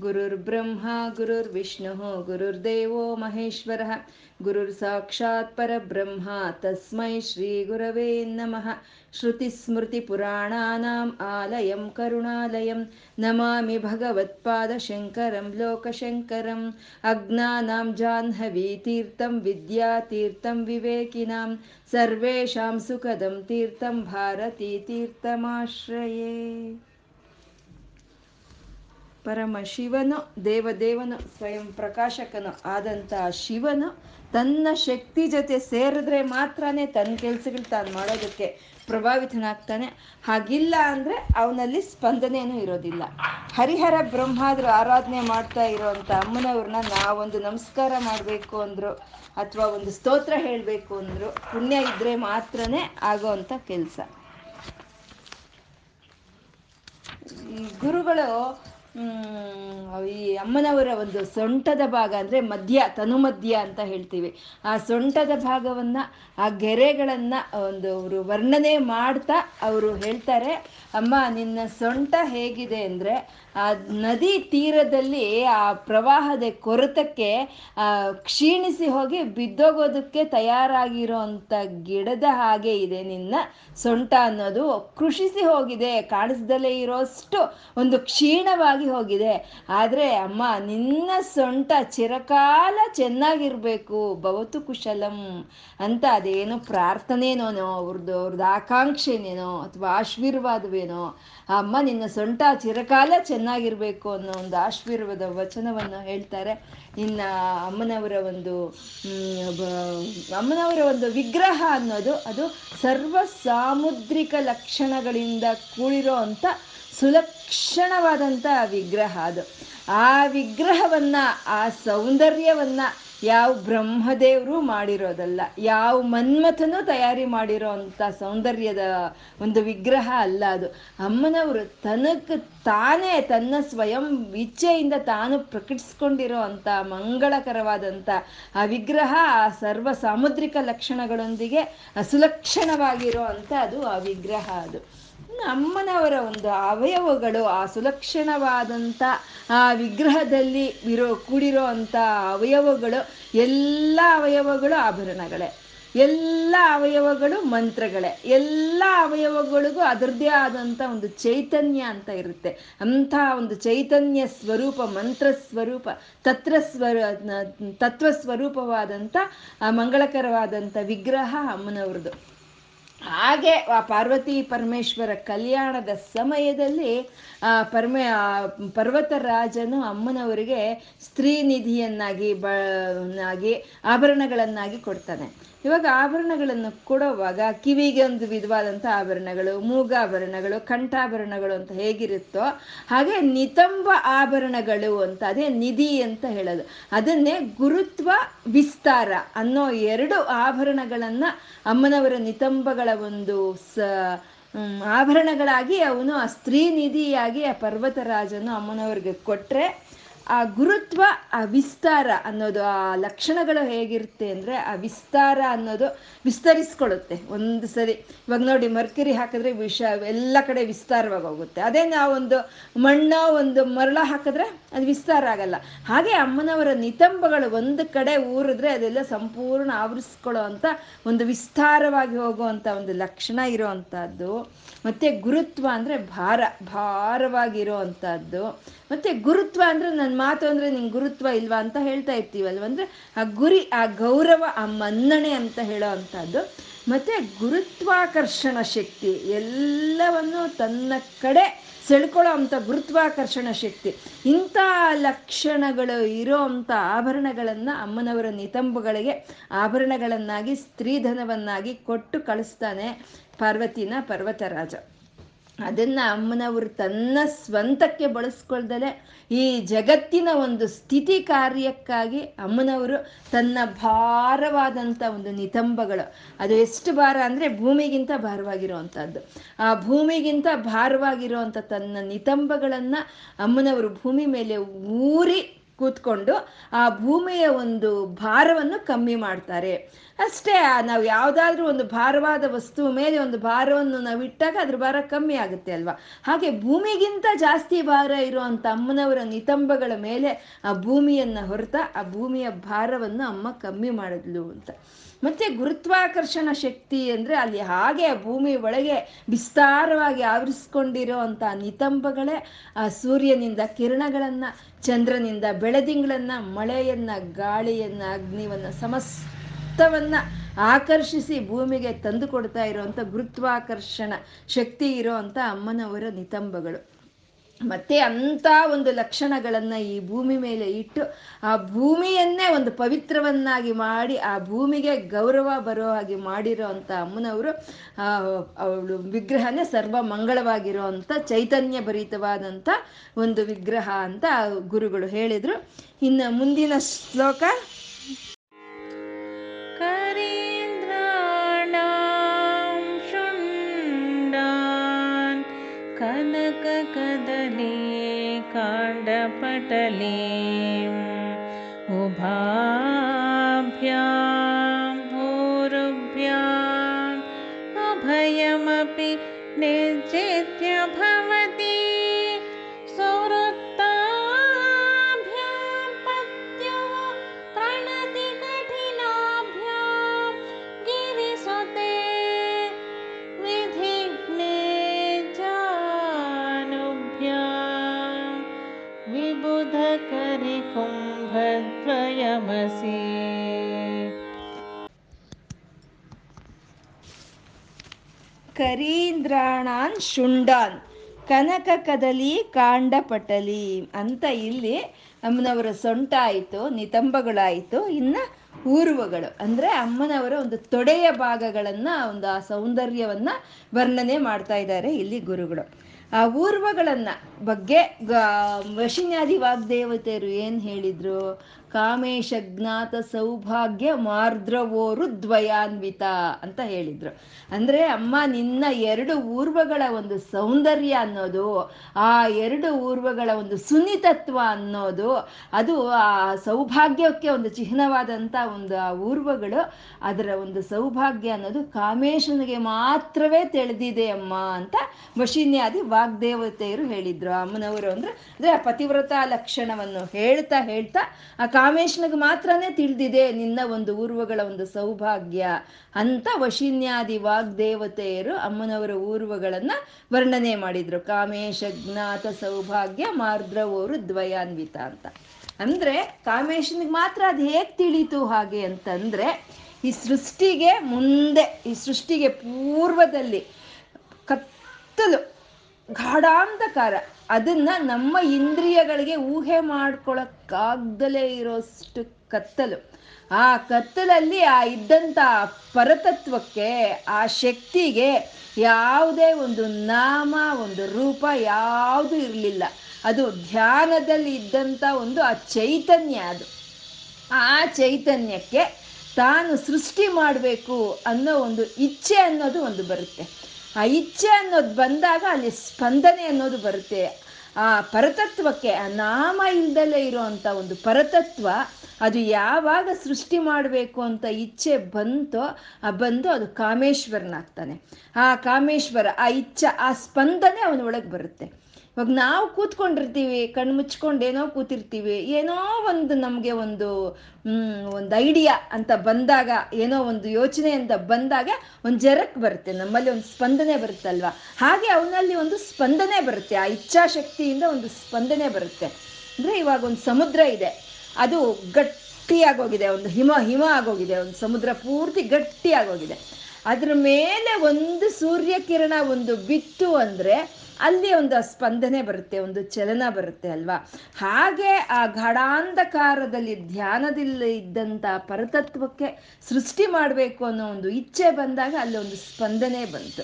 गुरुर्ब्रह्मा गुरुर्विष्णुः गुरुर्देवो महेश्वरः गुरुर्साक्षात् परब्रह्मा तस्मै श्रीगुरवे नमः श्रुतिस्मृतिपुराणानाम् आलयं करुणालयं नमामि भगवत्पादशङ्करं लोकशङ्करम् अज्ञानां जाह्नवीतीर्थं विद्यातीर्थं विवेकिनां सर्वेषां सुखदं तीर्थं भारतीतीर्थमाश्रये ಪರಮ ಶಿವನು, ದೇವದೇವನು, ಸ್ವಯಂ ಪ್ರಕಾಶಕನು ಆದಂಥ ಶಿವನು ತನ್ನ ಶಕ್ತಿ ಜೊತೆ ಸೇರಿದ್ರೆ ಮಾತ್ರನೇ ತನ್ನ ಕೆಲ್ಸಗಳು ತಾನು ಮಾಡೋದಕ್ಕೆ ಪ್ರಭಾವಿತನಾಗ್ತಾನೆ. ಹಾಗಿಲ್ಲ ಅಂದರೆ ಅವನಲ್ಲಿ ಸ್ಪಂದನೆಯೂ ಇರೋದಿಲ್ಲ. ಹರಿಹರ ಬ್ರಹ್ಮಾದ್ರು ಆರಾಧನೆ ಮಾಡ್ತಾ ಇರೋವಂಥ ಅಮ್ಮನವ್ರನ್ನ ನಾವೊಂದು ನಮಸ್ಕಾರ ಮಾಡಬೇಕು ಅಂದರು, ಅಥವಾ ಒಂದು ಸ್ತೋತ್ರ ಹೇಳಬೇಕು ಅಂದರು, ಪುಣ್ಯ ಇದ್ದರೆ ಮಾತ್ರನೇ ಆಗೋವಂಥ ಕೆಲಸ. ಈ ಗುರುಗಳು ಈ ಅಮ್ಮನವರ ಒಂದು ಸೊಂಟದ ಭಾಗ ಅಂದರೆ ಮಧ್ಯ ತನುಮಧ್ಯ ಅಂತ ಹೇಳ್ತೀವಿ. ಆ ಸೊಂಟದ ಭಾಗವನ್ನು, ಆ ಗೆರೆಗಳನ್ನು ಒಂದು ಅವರು ವರ್ಣನೆ ಮಾಡ್ತಾ ಅವರು ಹೇಳ್ತಾರೆ. ಅಮ್ಮ, ನಿನ್ನ ಸೊಂಟ ಹೇಗಿದೆ ಅಂದರೆ, ಆ ನದಿ ತೀರದಲ್ಲಿ ಆ ಪ್ರವಾಹದ ಕೊರತಕ್ಕೆ ಕ್ಷೀಣಿಸಿ ಹೋಗಿ ಬಿದ್ದೋಗೋದಕ್ಕೆ ತಯಾರಾಗಿರೋ ಅಂಥ ಗಿಡದ ಹಾಗೆ ಇದೆ ನಿನ್ನ ಸೊಂಟ ಅನ್ನೋದು. ಕೃಷಿಸಿ ಹೋಗಿದೆ, ಕಾಣಿಸ್ದಲೇ ಇರೋಷ್ಟು ಒಂದು ಕ್ಷೀಣವಾಗಿ ಹೋಗಿದೆ. ಆದರೆ ಅಮ್ಮ, ನಿನ್ನ ಸೊಂಟ ಚಿರಕಾಲ ಚೆನ್ನಾಗಿರ್ಬೇಕು, ಭವತು ಕುಶಲಂ ಅಂತ ಅದೇನೋ ಪ್ರಾರ್ಥನೆನೋ ಅವ್ರದ್ದು ಅವ್ರದ್ದು ಆಕಾಂಕ್ಷೆನೇನೋ, ಅಥವಾ ಆಶೀರ್ವಾದವೇನೋ ಅಮ್ಮ ನಿನ್ನ ಸೊಂಟ ಚಿರಕಾಲ ಚೆನ್ನಾಗಿರ್ಬೇಕು ಅನ್ನೋ ಒಂದು ಆಶೀರ್ವಾದ ವಚನವನ್ನು ಹೇಳ್ತಾರೆ. ಇನ್ನು ಅಮ್ಮನವರ ಒಂದು ಅಮ್ಮನವರ ಒಂದು ವಿಗ್ರಹ ಅನ್ನೋದು, ಅದು ಸರ್ವ ಸಾಮುದ್ರಿಕ ಲಕ್ಷಣಗಳಿಂದ ಕೂಡಿರೋ ಅಂಥ ಸುಲಕ್ಷಣವಾದಂಥ ವಿಗ್ರಹ ಅದು. ಆ ವಿಗ್ರಹವನ್ನು, ಆ ಸೌಂದರ್ಯವನ್ನು ಯಾವ ಬ್ರಹ್ಮದೇವರು ಮಾಡಿರೋದಲ್ಲ, ಯಾವ ಮನ್ಮಥನೂ ತಯಾರಿ ಮಾಡಿರೋ ಅಂಥ ಸೌಂದರ್ಯದ ಒಂದು ವಿಗ್ರಹ ಅಲ್ಲ ಅದು. ಅಮ್ಮನವರು ತನಕ್ಕೆ ತಾನೇ ತನ್ನ ಸ್ವಯಂ ಇಚ್ಛೆಯಿಂದ ತಾನು ಪ್ರಕಟಿಸ್ಕೊಂಡಿರೋ ಅಂಥ ಮಂಗಳಕರವಾದಂಥ ಆ ವಿಗ್ರಹ, ಆ ಸರ್ವ ಸಾಮುದ್ರಿಕ ಲಕ್ಷಣಗಳೊಂದಿಗೆ ಸುಲಕ್ಷಣವಾಗಿರೋ ಅಂಥ ಅದು ಆ ವಿಗ್ರಹ ಅದು. ಅಮ್ಮನವರ ಒಂದು ಅವಯವಗಳು, ಆ ಸುಲಕ್ಷಣವಾದಂಥ, ಆ ವಿಗ್ರಹದಲ್ಲಿ ಇರೋ, ಕೂಡಿರೋ ಅಂಥ ಅವಯವಗಳು, ಎಲ್ಲ ಅವಯವಗಳು ಆಭರಣಗಳೇ. ಎಲ್ಲ ಅವಯವಗಳು ಮಂತ್ರಗಳೇ. ಎಲ್ಲ ಅವಯವಗಳಿಗೂ ಅದರದ್ದೇ ಆದಂಥ ಒಂದು ಚೈತನ್ಯ ಅಂತ ಇರುತ್ತೆ. ಅಂಥ ಒಂದು ಚೈತನ್ಯ ಸ್ವರೂಪ, ಮಂತ್ರ ಸ್ವರೂಪ, ತತ್ರ ಸ್ವರ ತತ್ವ ಸ್ವರೂಪವಾದಂಥ ಮಂಗಳಕರವಾದಂಥ ವಿಗ್ರಹ ಅಮ್ಮನವ್ರದ್ದು. ಹಾಗೆ ಆ ಪಾರ್ವತಿ ಪರಮೇಶ್ವರ ಕಲ್ಯಾಣದ ಸಮಯದಲ್ಲಿ ಪರಮೇ ಪರ್ವತರಾಜನು ಅಮ್ಮನವರಿಗೆ ಸ್ತ್ರೀ ನಿಧಿಯನ್ನಾಗಿ ಬ ಆಭರಣಗಳನ್ನಾಗಿ ಕೊಡ್ತಾನೆ. ಇವಾಗ ಆಭರಣಗಳನ್ನು ಕೊಡುವಾಗ ಕಿವಿಗೆ ಒಂದು ವಿಧವಾದಂಥ ಆಭರಣಗಳು, ಮೂಗಾಭರಣಗಳು, ಕಂಠಾಭರಣಗಳು ಅಂತ ಹೇಗಿರುತ್ತೋ ಹಾಗೆ ನಿತಂಬ ಆಭರಣಗಳು ಅಂತ, ಅದೇ ನಿಧಿ ಅಂತ ಹೇಳೋದು. ಅದನ್ನೇ ಗುರುತ್ವ ವಿಸ್ತಾರ ಅನ್ನೋ ಎರಡು ಆಭರಣಗಳನ್ನು ಅಮ್ಮನವರ ನಿತಂಬಗಳ ಒಂದು ಸ ಆಭರಣಗಳಾಗಿ ಅವನು ಆ ಸ್ತ್ರೀ ನಿಧಿಯಾಗಿ ಆ ಪರ್ವತರಾಜನು ಅಮ್ಮನವ್ರಿಗೆ ಕೊಟ್ಟರೆ ಆ ಗುರುತ್ವ, ಆ ವಿಸ್ತಾರ ಅನ್ನೋದು, ಆ ಲಕ್ಷಣಗಳು ಹೇಗಿರುತ್ತೆ ಅಂದರೆ ಆ ವಿಸ್ತಾರ ಅನ್ನೋದು ವಿಸ್ತರಿಸ್ಕೊಳ್ಳುತ್ತೆ. ಒಂದು ಸರಿ, ಇವಾಗ ನೋಡಿ ಮರ್ಕರಿ ಹಾಕಿದ್ರೆ ವಿಷ ಎಲ್ಲ ಕಡೆ ವಿಸ್ತಾರವಾಗಿ ಹೋಗುತ್ತೆ. ಅದೇ ನಾವೊಂದು ಮಣ್ಣ, ಒಂದು ಮರಳ ಹಾಕಿದ್ರೆ ಅದು ವಿಸ್ತಾರ ಆಗಲ್ಲ. ಹಾಗೆ ಅಮ್ಮನವರ ನಿತಂಬಗಳು ಒಂದು ಕಡೆ ಊರಿದ್ರೆ ಅದೆಲ್ಲ ಸಂಪೂರ್ಣ ಆವರಿಸ್ಕೊಳ್ಳೋ ಅಂತ ಒಂದು ವಿಸ್ತಾರವಾಗಿ ಹೋಗುವಂಥ ಒಂದು ಲಕ್ಷಣ ಇರೋ ಅಂಥದ್ದು ಮತ್ತು ಗುರುತ್ವ ಅಂದರೆ ಭಾರ ಭಾರವಾಗಿರೋ ಅಂಥದ್ದು ಮತ್ತು ಗುರುತ್ವ ಅಂದರೆ ನನ್ನ ಮಾತು ಅಂದರೆ ನಿಂಗೆ ಗುರುತ್ವ ಇಲ್ವಾ ಅಂತ ಹೇಳ್ತಾ ಇರ್ತೀವಲ್ವ? ಅಂದರೆ ಆ ಗುರಿ, ಆ ಗೌರವ, ಆ ಮನ್ನಣೆ ಅಂತ ಹೇಳೋ ಅಂಥದ್ದು ಮತ್ತು ಗುರುತ್ವಾಕರ್ಷಣ ಶಕ್ತಿ, ಎಲ್ಲವನ್ನು ತನ್ನ ಕಡೆ ಸೆಳ್ಕೊಳ್ಳೋ ಅಂಥ ಗುರುತ್ವಾಕರ್ಷಣ ಶಕ್ತಿ. ಇಂಥ ಲಕ್ಷಣಗಳು ಇರೋ ಅಂಥ ಆಭರಣಗಳನ್ನು ಅಮ್ಮನವರ ನಿತಂಬುಗಳಿಗೆ ಆಭರಣಗಳನ್ನಾಗಿ, ಸ್ತ್ರೀಧನವನ್ನಾಗಿ ಕೊಟ್ಟು ಕಳಿಸ್ತಾನೆ. ಪಾರ್ವತಿನ ಪರ್ವತರಾಜ ಅದನ್ನು ಅಮ್ಮನವರು ತನ್ನ ಸ್ವಂತಕ್ಕೆ ಬಳಸ್ಕೊಳ್ದಲೆ ಈ ಜಗತ್ತಿನ ಒಂದು ಸ್ಥಿತಿ ಕಾರ್ಯಕ್ಕಾಗಿ ಅಮ್ಮನವರು ತನ್ನ ಭಾರವಾದಂಥ ಒಂದು ನಿತಂಬಗಳು. ಅದು ಎಷ್ಟು ಭಾರ ಅಂದರೆ ಭೂಮಿಗಿಂತ ಭಾರವಾಗಿರುವಂಥದ್ದು ಆ ಭೂಮಿಗಿಂತ ಭಾರವಾಗಿರುವಂಥ ತನ್ನ ನಿತಂಬಗಳನ್ನು ಅಮ್ಮನವರು ಭೂಮಿ ಮೇಲೆ ಊರಿ ಕೂತ್ಕೊಂಡು ಆ ಭೂಮಿಯ ಒಂದು ಭಾರವನ್ನು ಕಮ್ಮಿ ಮಾಡ್ತಾರೆ. ಅಷ್ಟೇ, ನಾವು ಯಾವುದಾದ್ರೂ ಒಂದು ಭಾರವಾದ ವಸ್ತು ಮೇಲೆ ಒಂದು ಭಾರವನ್ನು ನಾವು ಇಟ್ಟಾಗ ಅದ್ರ ಭಾರ ಕಮ್ಮಿ ಆಗುತ್ತೆ ಅಲ್ವಾ? ಹಾಗೆ ಭೂಮಿಗಿಂತ ಜಾಸ್ತಿ ಭಾರ ಇರುವಂತ ಅಮ್ಮನವರ ನಿತಂಬಗಳ ಮೇಲೆ ಆ ಭೂಮಿಯನ್ನು ಹೊರತ ಆ ಭೂಮಿಯ ಭಾರವನ್ನು ಅಮ್ಮ ಕಮ್ಮಿ ಮಾಡಿದ್ಲು ಅಂತ. ಮತ್ತೆ ಗುರುತ್ವಾಕರ್ಷಣ ಶಕ್ತಿ ಅಂದ್ರೆ ಅಲ್ಲಿ ಹಾಗೆ ಭೂಮಿ ಒಳಗೆ ವಿಸ್ತಾರವಾಗಿ ಆವರಿಸ್ಕೊಂಡಿರೋ ಅಂತ ನಿತಂಬಗಳೇ ಆ ಸೂರ್ಯನಿಂದ ಕಿರಣಗಳನ್ನು ಚಂದ್ರನಿಂದ ಬೆಳೆದಿಂಗಳನ್ನ, ಮಳೆಯನ್ನ, ಗಾಳಿಯನ್ನು, ಅಗ್ನಿವನ್ನು, ಸಮಸ್ತವನ್ನು ಆಕರ್ಷಿಸಿ ಭೂಮಿಗೆ ತಂದು ಕೊಡ್ತಾ ಇರುವಂಥ ಗುರುತ್ವಾಕರ್ಷಣ ಶಕ್ತಿ ಇರೋವಂಥ ಅಮ್ಮನವರ ನಿತಂಬಗಳು. ಮತ್ತೆ ಅಂತ ಒಂದು ಲಕ್ಷಣಗಳನ್ನು ಈ ಭೂಮಿ ಮೇಲೆ ಇಟ್ಟು ಆ ಭೂಮಿಯನ್ನೇ ಒಂದು ಪವಿತ್ರವನ್ನಾಗಿ ಮಾಡಿ, ಆ ಭೂಮಿಗೆ ಗೌರವ ಬರೋ ಹಾಗೆ ಮಾಡಿರೋ ಅಂತ ಅಮ್ಮನವರು ಅವಳು ವಿಗ್ರಹನೇ ಸರ್ವ ಮಂಗಳವಾಗಿರೋ ಅಂಥ ಚೈತನ್ಯ ಭರಿತವಾದಂತ ಒಂದು ವಿಗ್ರಹ ಅಂತ ಗುರುಗಳು ಹೇಳಿದರು. ಇನ್ನು ಮುಂದಿನ ಶ್ಲೋಕ. ಕರೀ ಕನಕ ಕದಲಿ काण्डपटले उभाभ्यां भूरुभ्याम् अभयमपि निर्जित्य भव ಕರೀಂದ್ರಾಣಾನ್ ಶುಂಡಾನ್. ಕನಕ ಕದಲಿ ಕಾಂಡ ಪಟಲಿ ಅಂತ ಇಲ್ಲಿ ಅಮ್ಮನವರ ಸೊಂಟ ಆಯಿತು ನಿತಂಬಗಳಾಯಿತು, ಇನ್ನು ಊರ್ವಗಳು. ಅಂದ್ರೆ ಅಮ್ಮನವರ ಒಂದು ತೊಡೆಯ ಭಾಗಗಳನ್ನು, ಒಂದು ಆ ಸೌಂದರ್ಯವನ್ನ ವರ್ಣನೆ ಮಾಡ್ತಾ ಇದ್ದಾರೆ ಇಲ್ಲಿ ಗುರುಗಳು. ಆ ಊರ್ವಗಳನ್ನ ಬಗ್ಗೆ ವಶಿನ್ಯಾದಿ ವಾಗ್ದೇವತೆಯರು ಏನ್ ಹೇಳಿದ್ರು? ಕಾಮೇಶ ಜ್ಞಾತ ಸೌಭಾಗ್ಯ ಮಾರ್ದ್ರವೋರು ದ್ವಯಾನ್ವಿತ ಅಂತ ಹೇಳಿದ್ರು. ಅಂದ್ರೆ ಅಮ್ಮ, ನಿನ್ನ ಎರಡು ಊರ್ವಗಳ ಒಂದು ಸೌಂದರ್ಯ ಅನ್ನೋದು, ಆ ಎರಡು ಊರ್ವಗಳ ಒಂದು ಸುನಿತತ್ವ ಅನ್ನೋದು, ಅದು ಆ ಸೌಭಾಗ್ಯಕ್ಕೆ ಒಂದು ಚಿಹ್ನವಾದಂತ ಒಂದು ಆ ಊರ್ವಗಳು, ಅದರ ಒಂದು ಸೌಭಾಗ್ಯ ಅನ್ನೋದು ಕಾಮೇಶನಿಗೆ ಮಾತ್ರವೇ ತಿಳಿದಿದೆ ಅಮ್ಮ ಅಂತ ವಶಿನ್ಯಾದಿ ವಾಗ್ದೇವತೆಯರು ಹೇಳಿದ್ರು. ಅಮ್ಮನವರು ಅಂದ್ರೆ ಅಂದ್ರೆ ಆ ಪತಿವ್ರತ ಲಕ್ಷಣವನ್ನು ಹೇಳ್ತಾ ಹೇಳ್ತಾ ಕಾಮೇಶನಿಗೆ ಮಾತ್ರನೇ ತಿಳಿದಿದೆ ನಿನ್ನ ಒಂದು ಊರ್ವಗಳ ಒಂದು ಸೌಭಾಗ್ಯ. ಅಂತ ವಶಿನ್ಯಾದಿ ವಾಗ್ದೇವತೆಯರು ಅಮ್ಮನವರ ಊರ್ವಗಳನ್ನ ವರ್ಣನೆ ಮಾಡಿದ್ರು. ಕಾಮೇಶ, ಜ್ಞಾತ, ಸೌಭಾಗ್ಯ ಮಾರ್ದ್ರವರು ದ್ವಯಾನ್ವಿತ ಅಂತ. ಅಂದ್ರೆ ಕಾಮೇಶನಿಗೆ ಮಾತ್ರ ಅದು ಹೇಗೆ ತಿಳಿತು ಹಾಗೆ ಅಂತಂದ್ರೆ ಈ ಸೃಷ್ಟಿಗೆ ಮುಂದೆ, ಈ ಸೃಷ್ಟಿಗೆ ಪೂರ್ವದಲ್ಲಿ ಕತ್ತಲು ಗಾಢಾಂಧಕಾರ ಅದನ್ನ ನಮ್ಮ ಇಂದ್ರಿಯಗಳಿಗೆ ಊಹೆ ಮಾಡ್ಕೊಳಕ್ಕಾಗ್ದಲೇ ಇರೋಷ್ಟು ಕತ್ತಲು. ಆ ಕತ್ತಲಲ್ಲಿ ಆ ಇದ್ದಂಥ ಪರತತ್ವಕ್ಕೆ, ಆ ಶಕ್ತಿಗೆ ಯಾವುದೇ ಒಂದು ನಾಮ, ಒಂದು ರೂಪ ಯಾವುದೂ ಇರಲಿಲ್ಲ. ಅದು ಧ್ಯಾನದಲ್ಲಿ ಇದ್ದಂಥ ಒಂದು ಆ ಚೈತನ್ಯ ಅದು. ಆ ಚೈತನ್ಯಕ್ಕೆ ತಾನು ಸೃಷ್ಟಿ ಮಾಡಬೇಕು ಅನ್ನೋ ಒಂದು ಇಚ್ಛೆ ಅನ್ನೋದು ಒಂದು ಬರುತ್ತೆ. ಆ ಇಚ್ಛೆ ಅನ್ನೋದು ಬಂದಾಗ ಅಲ್ಲಿ ಸ್ಪಂದನೆ ಅನ್ನೋದು ಬರುತ್ತೆ. ಆ ಪರತತ್ವಕ್ಕೆ, ಆ ನಾಮ ಇಲ್ದಲೇ ಇರುವಂಥ ಒಂದು ಪರತತ್ವ, ಅದು ಯಾವಾಗ ಸೃಷ್ಟಿ ಮಾಡಬೇಕು ಅಂತ ಇಚ್ಛೆ ಬಂತೋ, ಆ ಬಂದು ಅದು ಕಾಮೇಶ್ವರನಾಗ್ತಾನೆ. ಆ ಕಾಮೇಶ್ವರ, ಆ ಇಚ್ಛೆ, ಆ ಸ್ಪಂದನೆ ಅವನ ಒಳಗೆ ಬರುತ್ತೆ. ಇವಾಗ ನಾವು ಕೂತ್ಕೊಂಡಿರ್ತೀವಿ, ಕಣ್ಣು ಮುಚ್ಕೊಂಡು ಏನೋ ಕೂತಿರ್ತೀವಿ, ಏನೋ ಒಂದು ನಮಗೆ ಒಂದು ಒಂದು ಐಡಿಯಾ ಅಂತ ಬಂದಾಗ, ಏನೋ ಒಂದು ಯೋಚನೆ ಅಂತ ಬಂದಾಗ ಒಂದು ಜರಕ್ ಬರುತ್ತೆ, ನಮ್ಮಲ್ಲಿ ಒಂದು ಸ್ಪಂದನೆ ಬರುತ್ತಲ್ವ? ಹಾಗೆ ಅವನಲ್ಲಿ ಒಂದು ಸ್ಪಂದನೆ ಬರುತ್ತೆ, ಆ ಇಚ್ಛಾಶಕ್ತಿಯಿಂದ ಒಂದು ಸ್ಪಂದನೆ ಬರುತ್ತೆ. ಅಂದರೆ ಇವಾಗ ಒಂದು ಸಮುದ್ರ ಇದೆ, ಅದು ಗಟ್ಟಿಯಾಗೋಗಿದೆ, ಒಂದು ಹಿಮ ಹಿಮ ಆಗೋಗಿದೆ, ಒಂದು ಸಮುದ್ರ ಪೂರ್ತಿ ಗಟ್ಟಿಯಾಗೋಗಿದೆ. ಅದ್ರ ಮೇಲೆ ಒಂದು ಸೂರ್ಯ ಕಿರಣ ಒಂದು ಬಿತ್ತು ಅಂದರೆ ಅಲ್ಲಿ ಒಂದು ಸ್ಪಂದನೆ ಬರುತ್ತೆ, ಒಂದು ಚಲನ ಬರುತ್ತೆ ಅಲ್ವಾ? ಹಾಗೆ ಆ ಗಾಢಾಂಧಕಾರದಲ್ಲಿ ಧ್ಯಾನದಲ್ಲಿ ಇದ್ದಂಥ ಪರತತ್ವಕ್ಕೆ ಸೃಷ್ಟಿ ಮಾಡಬೇಕು ಅನ್ನೋ ಒಂದು ಇಚ್ಛೆ ಬಂದಾಗ ಅಲ್ಲಿ ಒಂದು ಸ್ಪಂದನೆ ಬಂತು.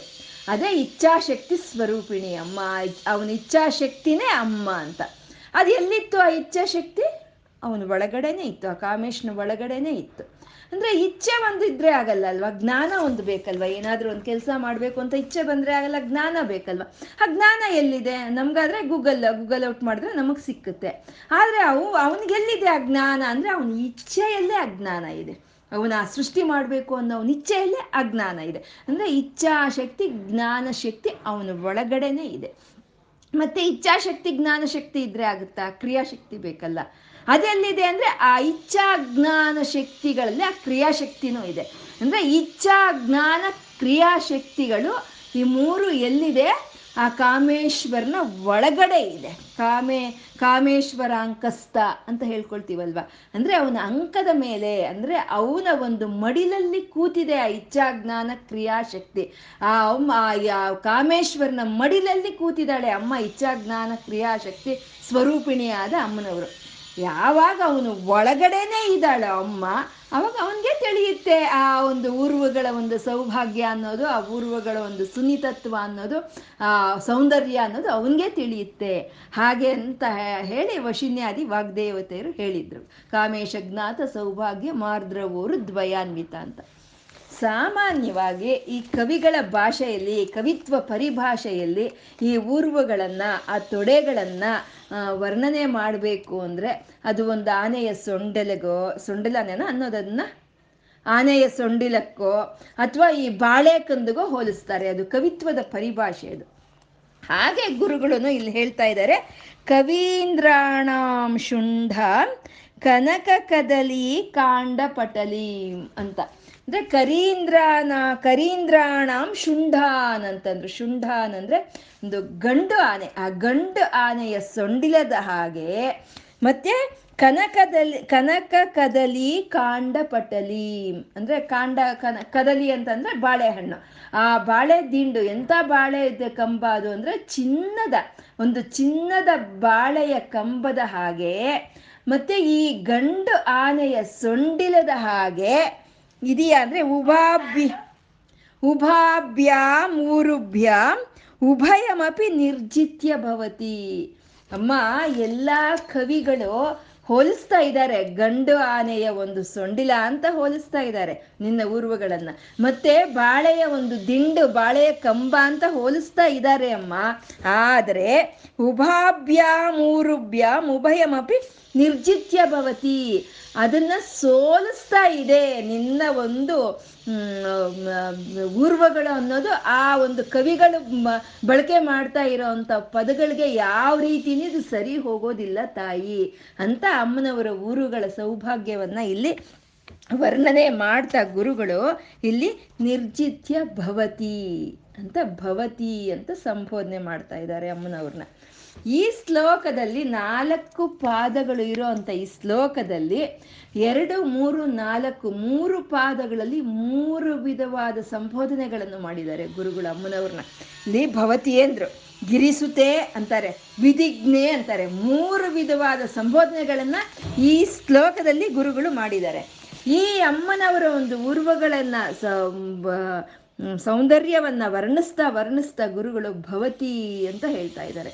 ಅದೇ ಇಚ್ಛಾಶಕ್ತಿ ಸ್ವರೂಪಿಣಿ ಅಮ್ಮ, ಅವನ ಇಚ್ಛಾಶಕ್ತಿನೇ ಅಮ್ಮ ಅಂತ. ಅದು ಎಲ್ಲಿತ್ತು ಆ ಇಚ್ಛಾಶಕ್ತಿ? ಅವನ ಒಳಗಡೆನೇ ಇತ್ತು, ಆ ಕಾಮೇಶ್ನ ಒಳಗಡೆನೇ ಇತ್ತು. ಅಂದ್ರೆ ಇಚ್ಛೆ ಒಂದು ಇದ್ರೆ ಆಗಲ್ಲ ಅಲ್ವಾ? ಜ್ಞಾನ ಒಂದು ಬೇಕಲ್ವಾ? ಏನಾದ್ರೂ ಒಂದು ಕೆಲಸ ಮಾಡ್ಬೇಕು ಅಂತ ಇಚ್ಛೆ ಬಂದ್ರೆ ಆಗಲ್ಲ, ಜ್ಞಾನ ಬೇಕಲ್ವಾ? ಆ ಜ್ಞಾನ ಎಲ್ಲಿದೆ? ನಮ್ಗಾದ್ರೆ ಗೂಗಲ್ ಗೂಗಲ್ ಔಟ್ ಮಾಡಿದ್ರೆ ನಮಗ್ ಸಿಕ್ಕುತ್ತೆ. ಆದ್ರೆ ಅವು ಅವನಿಗೆ ಎಲ್ಲಿದೆ ಆ ಜ್ಞಾನ? ಅಂದ್ರೆ ಅವನ ಇಚ್ಛೆಯಲ್ಲೇ ಅಜ್ಞಾನ ಇದೆ. ಅವನ ಸೃಷ್ಟಿ ಮಾಡಬೇಕು ಅನ್ನೋ ಅವನ ಇಚ್ಛೆಯಲ್ಲೇ ಅಜ್ಞಾನ ಇದೆ. ಅಂದ್ರೆ ಇಚ್ಛಾಶಕ್ತಿ ಜ್ಞಾನ ಶಕ್ತಿ ಅವನ ಒಳಗಡೆನೆ ಇದೆ. ಮತ್ತೆ ಇಚ್ಛಾಶಕ್ತಿ ಜ್ಞಾನ ಶಕ್ತಿ ಇದ್ರೆ ಆಗುತ್ತಾ? ಕ್ರಿಯಾಶಕ್ತಿ ಬೇಕಲ್ಲ. ಅದೆಲ್ಲಿದೆ ಅಂದ್ರೆ ಆ ಇಚ್ಛಾ ಜ್ಞಾನ ಶಕ್ತಿಗಳಲ್ಲಿ ಆ ಕ್ರಿಯಾಶಕ್ತಿನೂ ಇದೆ. ಅಂದ್ರೆ ಇಚ್ಛಾ ಜ್ಞಾನ ಕ್ರಿಯಾಶಕ್ತಿಗಳು ಈ ಮೂರು ಎಲ್ಲಿದೆ? ಆ ಕಾಮೇಶ್ವರನ ಒಳಗಡೆ ಇದೆ. ಕಾಮೇ ಕಾಮೇಶ್ವರ ಅಂಕಸ್ಥ ಅಂತ ಹೇಳ್ಕೊಳ್ತೀವಲ್ವ? ಅಂದ್ರೆ ಅವನ ಅಂಕದ ಮೇಲೆ, ಅಂದ್ರೆ ಅವನ ಒಂದು ಮಡಿಲಲ್ಲಿ ಕೂತಿದೆ ಆ ಇಚ್ಛಾಜ್ಞಾನ ಕ್ರಿಯಾಶಕ್ತಿ. ಆ ಅಮ್ಮ ಕಾಮೇಶ್ವರನ ಮಡಿಲಲ್ಲಿ ಕೂತಿದ್ದಾಳೆ ಅಮ್ಮ ಇಚ್ಛಾಜ್ಞಾನ ಕ್ರಿಯಾಶಕ್ತಿ ಸ್ವರೂಪಿಣಿಯಾದ ಅಮ್ಮನವರು. ಯಾವಾಗ ಅವನು ಒಳಗಡೆನೆ ಇದ್ದಾಳ ಅಮ್ಮ, ಅವಾಗ ಅವನಿಗೆ ತಿಳಿಯುತ್ತೆ ಆ ಒಂದು ಊರ್ವಗಳ ಒಂದು ಸೌಭಾಗ್ಯ ಅನ್ನೋದು, ಆ ಊರ್ವಗಳ ಒಂದು ಸುನಿತತ್ವ ಅನ್ನೋದು, ಆ ಸೌಂದರ್ಯ ಅನ್ನೋದು ಅವನಿಗೆ ತಿಳಿಯುತ್ತೆ. ಹಾಗೆ ಅಂತ ಹೇಳಿ ವಶಿನ್ಯಾದಿ ವಾಗ್ದೇವತೆಯರು ಹೇಳಿದ್ರು. ಕಾಮೇಶ ಜ್ಞಾತ ಸೌಭಾಗ್ಯ ಮಾರ್ದ್ರವೂರು ದ್ವಯಾನ್ವಿತ ಅಂತ. ಸಾಮಾನ್ಯವಾಗಿ ಈ ಕವಿಗಳ ಭಾಷೆಯಲ್ಲಿ, ಕವಿತ್ವ ಪರಿಭಾಷೆಯಲ್ಲಿ ಈ ಊರ್ವಗಳನ್ನು, ಆ ತೊಡೆಗಳನ್ನು ವರ್ಣನೆ ಮಾಡಬೇಕು ಅಂದರೆ ಅದು ಒಂದು ಆನೆಯ ಸೊಂಡೆಲೆಗೋ ಸೊಂಡೆಲನೇನೋ ಅನ್ನೋದನ್ನು? ಆನೆಯ ಸೊಂಡಿಲಕ್ಕೋ ಅಥವಾ ಈ ಬಾಳೆಕಂದಿಗೋ ಹೋಲಿಸ್ತಾರೆ. ಅದು ಕವಿತ್ವದ ಪರಿಭಾಷೆ ಅದು. ಹಾಗೆ ಗುರುಗಳು ಇಲ್ಲಿ ಹೇಳ್ತಾ ಇದ್ದಾರೆ. ಕವೀಂದ್ರಾಣಾಂ ಶುಂಢ ಕನಕ ಕದಲಿ ಕಾಂಡ ಪಟಲಿ ಅಂತ. ಅಂದ್ರೆ ಕರೀಂದ್ರಾನ, ಕರೀಂದ್ರಾಣಾಂ ಶುಂಢಾನ್ ಅಂತಂದ್ರು ಶುಂಢಾನ್ ಅಂದ್ರೆ ಒಂದು ಗಂಡು ಆನೆ. ಆ ಗಂಡು ಆನೆಯ ಸೊಂಡಿಲದ ಹಾಗೆ ಮತ್ತೆ ಕನಕದಲ್ಲಿ, ಕನಕ ಕದಲಿ, ಕಾಂಡ ಪಟಲಿ, ಅಂದ್ರೆ ಕಾಂಡ, ಕನ, ಕದಲಿ ಅಂತಂದ್ರೆ ಬಾಳೆಹಣ್ಣು. ಆ ಬಾಳೆ ದಿಂಡು ಎಂಥ ಬಾಳೆ ಕಂಬ ಅದು ಅಂದ್ರೆ ಚಿನ್ನದ, ಒಂದು ಚಿನ್ನದ ಬಾಳೆಯ ಕಂಬದ ಹಾಗೆ ಮತ್ತೆ ಈ ಗಂಡು ಆನೆಯ ಸೊಂಡಿಲದ ಹಾಗೆ ಇದೆಯಾ ಅಂದರೆ ಉಭಾಭ್ಯ ಉಭಾಭ್ಯಾಂ ಊರುಭ್ಯಾಂ ಉಭಯಮಪಿ ನಿರ್ಜಿತ್ಯ ಭವತಿ. ಅಮ್ಮ ಎಲ್ಲ ಕವಿಗಳು ಹೋಲಿಸ್ತಾ ಇದ್ದಾರೆ. ಗಂಡು ಆನೆಯ ಒಂದು ಸೊಂಡಿಲ ಅಂತ ಹೋಲಿಸ್ತಾ ಇದ್ದಾರೆ ನಿನ್ನ ಊರ್ವಗಳನ್ನ. ಮತ್ತೆ ಬಾಳೆಯ ಒಂದು ದಿಂಡು, ಬಾಳೆಯ ಕಂಬ ಅಂತ ಹೋಲಿಸ್ತಾ ಇದ್ದಾರೆ ಅಮ್ಮ. ಆದರೆ ಉಭಾಭ್ಯಾ, ಮೂರುಭ್ಯ ಉಭಯಮಪಿ ನಿರ್ಜಿತ್ಯ ಭವತಿ. ಅದನ್ನ ಸೋಲಿಸ್ತಾ ಇದೆ. ನಿನ್ನ ಒಂದು ಊರ್ವಗಳು ಅನ್ನೋದು ಆ ಒಂದು ಕವಿಗಳು ಬಳಕೆ ಮಾಡ್ತಾ ಇರೋವಂಥ ಪದಗಳಿಗೆ ಯಾವ ರೀತಿನೇ ಇದು ಸರಿ ಹೋಗೋದಿಲ್ಲ ತಾಯಿ ಅಂತ ಅಮ್ಮನವರ ಊರುಗಳ ಸೌಭಾಗ್ಯವನ್ನ ಇಲ್ಲಿ ವರ್ಣನೆ ಮಾಡ್ತಾ ಗುರುಗಳು ಇಲ್ಲಿ ನಿರ್ಜಿತ್ಯ ಭವತಿ. ಅಂತ ಭವತಿ ಅಂತ ಸಂಬೋಧನೆ ಮಾಡ್ತಾ ಇದ್ದಾರೆ ಅಮ್ಮನವ್ರನ್ನ. ಈ ಶ್ಲೋಕದಲ್ಲಿ ನಾಲ್ಕು ಪಾದಗಳು ಇರೋಂಥ ಈ ಶ್ಲೋಕದಲ್ಲಿ ಎರಡು, ಮೂರು, ನಾಲ್ಕು, ಮೂರು ಪಾದಗಳಲ್ಲಿ ಮೂರು ವಿಧವಾದ ಸಂಬೋಧನೆಗಳನ್ನು ಮಾಡಿದ್ದಾರೆ ಗುರುಗಳು ಅಮ್ಮನವ್ರನ್ನ. ಇಲ್ಲಿ ಭವತಿ ಅಂದ್ರು ಗಿರಿಸುತೆ ಅಂತಾರೆ, ವಿಧಿಜ್ಞೆ ಅಂತಾರೆ, ಮೂರು ವಿಧವಾದ ಸಂಬೋಧನೆಗಳನ್ನು ಈ ಶ್ಲೋಕದಲ್ಲಿ ಗುರುಗಳು ಮಾಡಿದ್ದಾರೆ. ಈ ಅಮ್ಮನವರ ಒಂದು ಉರ್ವಗಳನ್ನು ಸೌಂದರ್ಯವನ್ನ ವರ್ಣಿಸ್ತಾ ವರ್ಣಿಸ್ತಾ ಗುರುಗಳು ಭವತಿ ಅಂತ ಹೇಳ್ತಾ ಇದ್ದಾರೆ.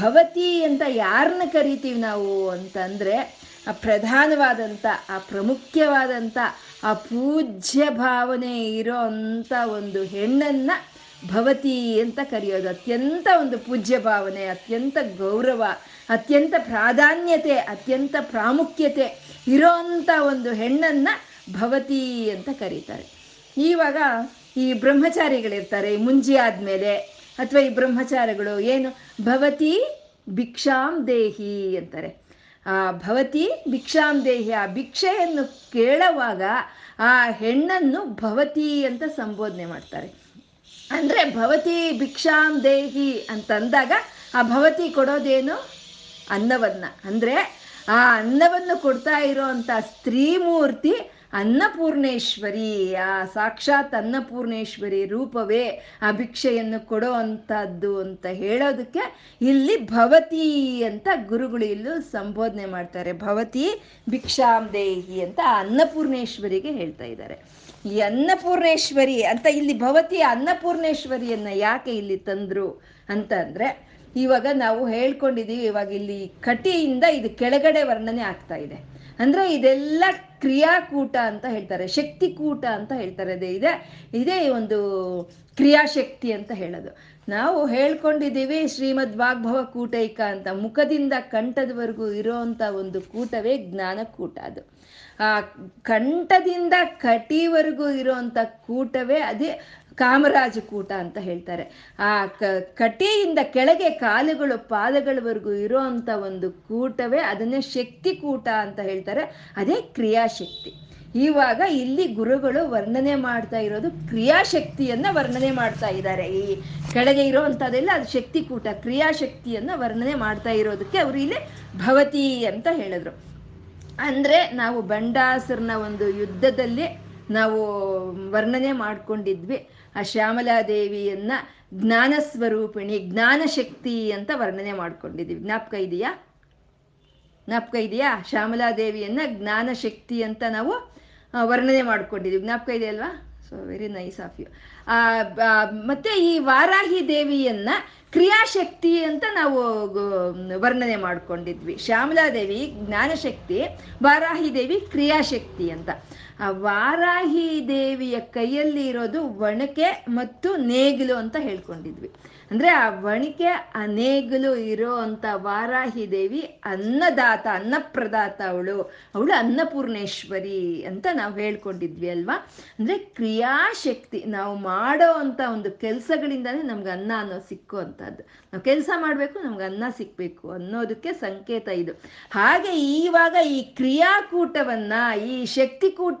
ಭವತಿ ಅಂತ ಯಾರನ್ನ ಕರಿತೀವಿ ನಾವು ಅಂತಂದ್ರೆ ಆ ಪ್ರಧಾನವಾದಂಥ ಆ ಪ್ರಮುಖ್ಯವಾದಂಥ ಆ ಪೂಜ್ಯ ಭಾವನೆ ಇರೋ ಅಂಥ ಒಂದು ಹೆಣ್ಣನ್ನ ಭವತಿ ಅಂತ ಕರೆಯೋದು. ಅತ್ಯಂತ ಒಂದು ಪೂಜ್ಯ ಭಾವನೆ, ಅತ್ಯಂತ ಗೌರವ, ಅತ್ಯಂತ ಪ್ರಾಧಾನ್ಯತೆ, ಅತ್ಯಂತ ಪ್ರಾಮುಖ್ಯತೆ ಇರೋಂಥ ಒಂದು ಹೆಣ್ಣನ್ನ ಭವತಿ ಅಂತ ಕರೀತಾರೆ. ಇವಾಗ ಈ ಬ್ರಹ್ಮಚಾರಿಗಳಿರ್ತಾರೆ ಮುಂಜಿ ಆದ್ಮೇಲೆ, ಅಥವಾ ಈ ಬ್ರಹ್ಮಚಾರಿಗಳು ಏನು? ಭವತಿ ಭಿಕ್ಷಾಂ ದೇಹಿ ಅಂತಾರೆ. ಆ, ಭವತಿ ಭಿಕ್ಷಾಂ ದೇಹಿ, ಆ ಭಿಕ್ಷೆಯನ್ನು ಕೇಳುವಾಗ ಆ ಹೆಣ್ಣನ್ನು ಭವತಿ ಅಂತ ಸಂಬೋಧನೆ ಮಾಡ್ತಾರೆ. ಅಂದ್ರೆ ಭವತಿ ಭಿಕ್ಷಾಂ ದೇಹಿ ಅಂತಂದಾಗ ಆ ಭವತಿ ಕೊಡೋದೇನು? ಅನ್ನವನ್ನ. ಅಂದ್ರೆ ಆ ಅನ್ನವನ್ನು ಕೊಡ್ತಾ ಇರೋಂಥ ಸ್ತ್ರೀಮೂರ್ತಿ ಅನ್ನಪೂರ್ಣೇಶ್ವರಿ, ಆ ಸಾಕ್ಷಾತ್ ಅನ್ನಪೂರ್ಣೇಶ್ವರಿ ರೂಪವೇ ಆ ಭಿಕ್ಷೆಯನ್ನು ಕೊಡೋ ಅಂಥದ್ದು ಅಂತ ಹೇಳೋದಕ್ಕೆ ಇಲ್ಲಿ ಭವತಿ ಅಂತ ಗುರುಗಳು ಇಲ್ಲೂ ಸಂಬೋಧನೆ ಮಾಡ್ತಾರೆ. ಭವತಿ ಭಿಕ್ಷಾಂ ದೇಹಿ ಅಂತ ಅನ್ನಪೂರ್ಣೇಶ್ವರಿಗೆ ಹೇಳ್ತಾ ಇದ್ದಾರೆ. ಈ ಅನ್ನಪೂರ್ಣೇಶ್ವರಿ ಅಂತ ಇಲ್ಲಿ ಭವತಿ ಅನ್ನಪೂರ್ಣೇಶ್ವರಿಯನ್ನ ಯಾಕೆ ಇಲ್ಲಿ ತಂದ್ರು ಅಂತ ಅಂದ್ರೆ ಇವಾಗ ನಾವು ಹೇಳ್ಕೊಂಡಿದೀವಿ ಇವಾಗ ಇಲ್ಲಿ ಕಟಿಯಿಂದ ಇದು ಕೆಳಗಡೆ ವರ್ಣನೆ ಆಗ್ತಾ ಇದೆ. ಅಂದ್ರೆ ಇದೆಲ್ಲ ಕ್ರಿಯಾಕೂಟ ಅಂತ ಹೇಳ್ತಾರೆ ಶಕ್ತಿ ಕೂಟ ಅಂತ ಹೇಳ್ತಾರೆ. ಅದೇ ಇದೆ, ಇದೇ ಒಂದು ಕ್ರಿಯಾಶಕ್ತಿ ಅಂತ ಹೇಳೋದು. ನಾವು ಹೇಳ್ಕೊಂಡಿದ್ದೀವಿ ಶ್ರೀಮದ್ ವಾಗ್ಭವ ಕೂಟೈಕ ಅಂತ. ಮುಖದಿಂದ ಕಂಠದವರೆಗೂ ಇರೋವಂಥ ಒಂದು ಕೂಟವೇ ಜ್ಞಾನಕೂಟ ಅದು. ಆ ಕಂಠದಿಂದ ಕಟಿವರೆಗೂ ಇರೋವಂಥ ಕೂಟವೇ ಅದೇ ಕಾಮರಾಜ ಕೂಟ ಅಂತ ಹೇಳ್ತಾರೆ. ಆ ಕಟಿಯಿಂದ ಕೆಳಗೆ ಕಾಲುಗಳು ಪಾದಗಳವರೆಗೂ ಇರೋವಂಥ ಒಂದು ಕೂಟವೇ ಅದನ್ನೇ ಶಕ್ತಿ ಕೂಟ ಅಂತ ಹೇಳ್ತಾರೆ. ಅದೇ ಕ್ರಿಯಾಶಕ್ತಿ. ಇವಾಗ ಇಲ್ಲಿ ಗುರುಗಳು ವರ್ಣನೆ ಮಾಡ್ತಾ ಇರೋದು ಕ್ರಿಯಾಶಕ್ತಿಯನ್ನ ವರ್ಣನೆ ಮಾಡ್ತಾ ಇದ್ದಾರೆ. ಈ ಕೆಳಗೆ ಇರೋವಂಥದ್ದೆಲ್ಲ ಅದು ಶಕ್ತಿ ಕೂಟ, ಕ್ರಿಯಾಶಕ್ತಿಯನ್ನ ವರ್ಣನೆ ಮಾಡ್ತಾ ಇರೋದಕ್ಕೆ ಅವರು ಇಲ್ಲಿ ಭವತಿ ಅಂತ ಹೇಳಿದ್ರು. ಅಂದ್ರೆ ನಾವು ಬಂಡಾಸುರನ ಒಂದು ಯುದ್ಧದಲ್ಲಿ ನಾವು ವರ್ಣನೆ ಮಾಡ್ಕೊಂಡಿದ್ವಿ. ಆ ಶ್ಯಾಮಲಾದೇವಿಯನ್ನ ಜ್ಞಾನ ಸ್ವರೂಪಿಣಿ ಜ್ಞಾನ ಶಕ್ತಿ ಅಂತ ವರ್ಣನೆ ಮಾಡ್ಕೊಂಡಿದ್ದೀವಿ. ಜ್ಞಾಪಕ ಇದೆಯಾ? ಜ್ಞಾಪಕ ಇದೆಯಾ? ಶ್ಯಾಮಲಾದೇವಿಯನ್ನ ಜ್ಞಾನ ಶಕ್ತಿ ಅಂತ ನಾವು ವರ್ಣನೆ ಮಾಡ್ಕೊಂಡಿದ್ವಿ ಜ್ಞಾಪಕ ಇದೆ ಅಲ್ವಾ? So very nice of you ಮತ್ತೆ ಈ ವಾರಾಹಿ ದೇವಿಯನ್ನ ಕ್ರಿಯಾಶಕ್ತಿ ಅಂತ ನಾವು ವರ್ಣನೆ ಮಾಡ್ಕೊಂಡಿದ್ವಿ. ಶ್ಯಾಮಲಾದೇವಿ ಜ್ಞಾನಶಕ್ತಿ, ವಾರಾಹಿ ದೇವಿ ಕ್ರಿಯಾಶಕ್ತಿ ಅಂತ. ಆ ವಾರಾಹಿ ದೇವಿಯ ಕೈಯಲ್ಲಿ ಇರೋದು ಒಣಕೆ ಮತ್ತು ನೇಗಿಲು ಅಂತ ಹೇಳ್ಕೊಂಡಿದ್ವಿ. ಅಂದ್ರೆ ಆ ವಣಿಕೆ ಆ ನೇಗಿಲು ಇರೋ ಅಂತ ವಾರಾಹಿ ದೇವಿ ಅನ್ನದಾತ, ಅನ್ನಪ್ರದಾತ ಅವಳು. ಅವಳು ಅನ್ನಪೂರ್ಣೇಶ್ವರಿ ಅಂತ ನಾವು ಹೇಳ್ಕೊಂಡಿದ್ವಿ ಅಲ್ವಾ? ಅಂದ್ರೆ ಕ್ರಿಯಾಶಕ್ತಿ, ನಾವು ಮಾಡೋ ಅಂತ ಒಂದು ಕೆಲಸಗಳಿಂದಾನೇ ನಮ್ಗೆ ಅನ್ನ ಅನ್ನೋ ಸಿಕ್ಕೋ ಅಂಥದ್ದು. ನಾವು ಕೆಲಸ ಮಾಡಬೇಕು, ನಮ್ಗೆ ಅನ್ನ ಸಿಕ್ಬೇಕು ಅನ್ನೋದಕ್ಕೆ ಸಂಕೇತ ಇದು. ಹಾಗೆ ಈವಾಗ ಈ ಕ್ರಿಯಾಕೂಟವನ್ನ, ಈ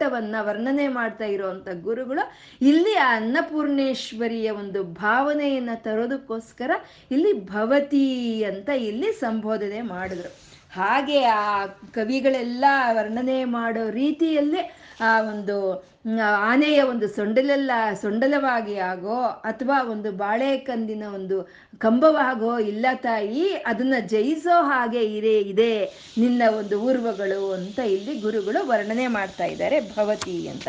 ಶಕ್ತಿಕೂಟವನ್ನ ವರ್ಣನೆ ಮಾಡ್ತಾ ಇರುವಂತ ಗುರುಗಳು ಇಲ್ಲಿ ಆ ಅನ್ನಪೂರ್ಣೇಶ್ವರಿಯ ಒಂದು ಭಾವನೆಯನ್ನ ತರೋದಕ್ಕೋಸ್ಕರ ಇಲ್ಲಿ ಭವತಿ ಅಂತ ಇಲ್ಲಿ ಸಂಬೋಧನೆ ಮಾಡಿದ್ರು. ಹಾಗೆ ಆ ಕವಿಗಳೆಲ್ಲ ವರ್ಣನೆ ಮಾಡೋ ರೀತಿಯಲ್ಲೇ ಆ ಒಂದು ಆನೆಯ ಒಂದು ಸೊಂಡಲೆಲ್ಲ, ಸೊಂಡಲವಾಗಿ ಆಗೋ ಅಥವಾ ಒಂದು ಬಾಳೆಕಂದಿನ ಒಂದು ಕಂಬವಾಗೋ ಇಲ್ಲ ತಾಯಿ, ಅದನ್ನ ಜಯಿಸೋ ಹಾಗೆ ಇರೇ, ಇದೆ ನಿನ್ನ ಒಂದು ಊರ್ವಗಳು ಅಂತ ಇಲ್ಲಿ ಗುರುಗಳು ವರ್ಣನೆ ಮಾಡ್ತಾ ಇದ್ದಾರೆ ಭವತಿ ಅಂತ.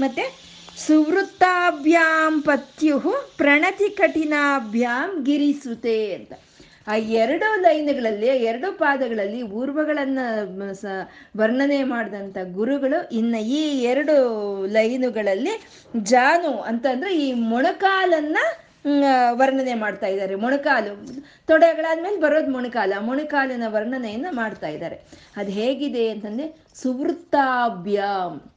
ಮತ್ತೆ ಸುವೃತ್ತಾಭ್ಯಾಂ ಪತ್ಯು ಪ್ರಣತಿ ಕಠಿಣಾಭ್ಯಾಂ ಗಿರಿಸುತೆ ಅಂತ. ಆ ಎರಡು ಲೈನ್ಗಳಲ್ಲಿ ಎರಡು ಪಾದಗಳಲ್ಲಿ ಊರ್ವಗಳನ್ನ ವರ್ಣನೆ ಮಾಡಿದಂಥ ಗುರುಗಳು ಇನ್ನು ಈ ಎರಡು ಲೈನುಗಳಲ್ಲಿ ಜಾನು ಅಂತಂದ್ರೆ ಈ ಮೊಣಕಾಲನ್ನ ವರ್ಣನೆ ಮಾಡ್ತಾ ಇದ್ದಾರೆ. ಮೊಣಕಾಲು, ತೊಡೆಗಳಾದ್ಮೇಲೆ ಬರೋದು ಮೊಣಕಾಲ. ಮೊಣಕಾಲಿನ ವರ್ಣನೆಯನ್ನ ಮಾಡ್ತಾ ಇದ್ದಾರೆ. ಅದು ಹೇಗಿದೆ ಅಂತಂದ್ರೆ ಸುವೃತ್ತಾಭ್ಯಾಮ್.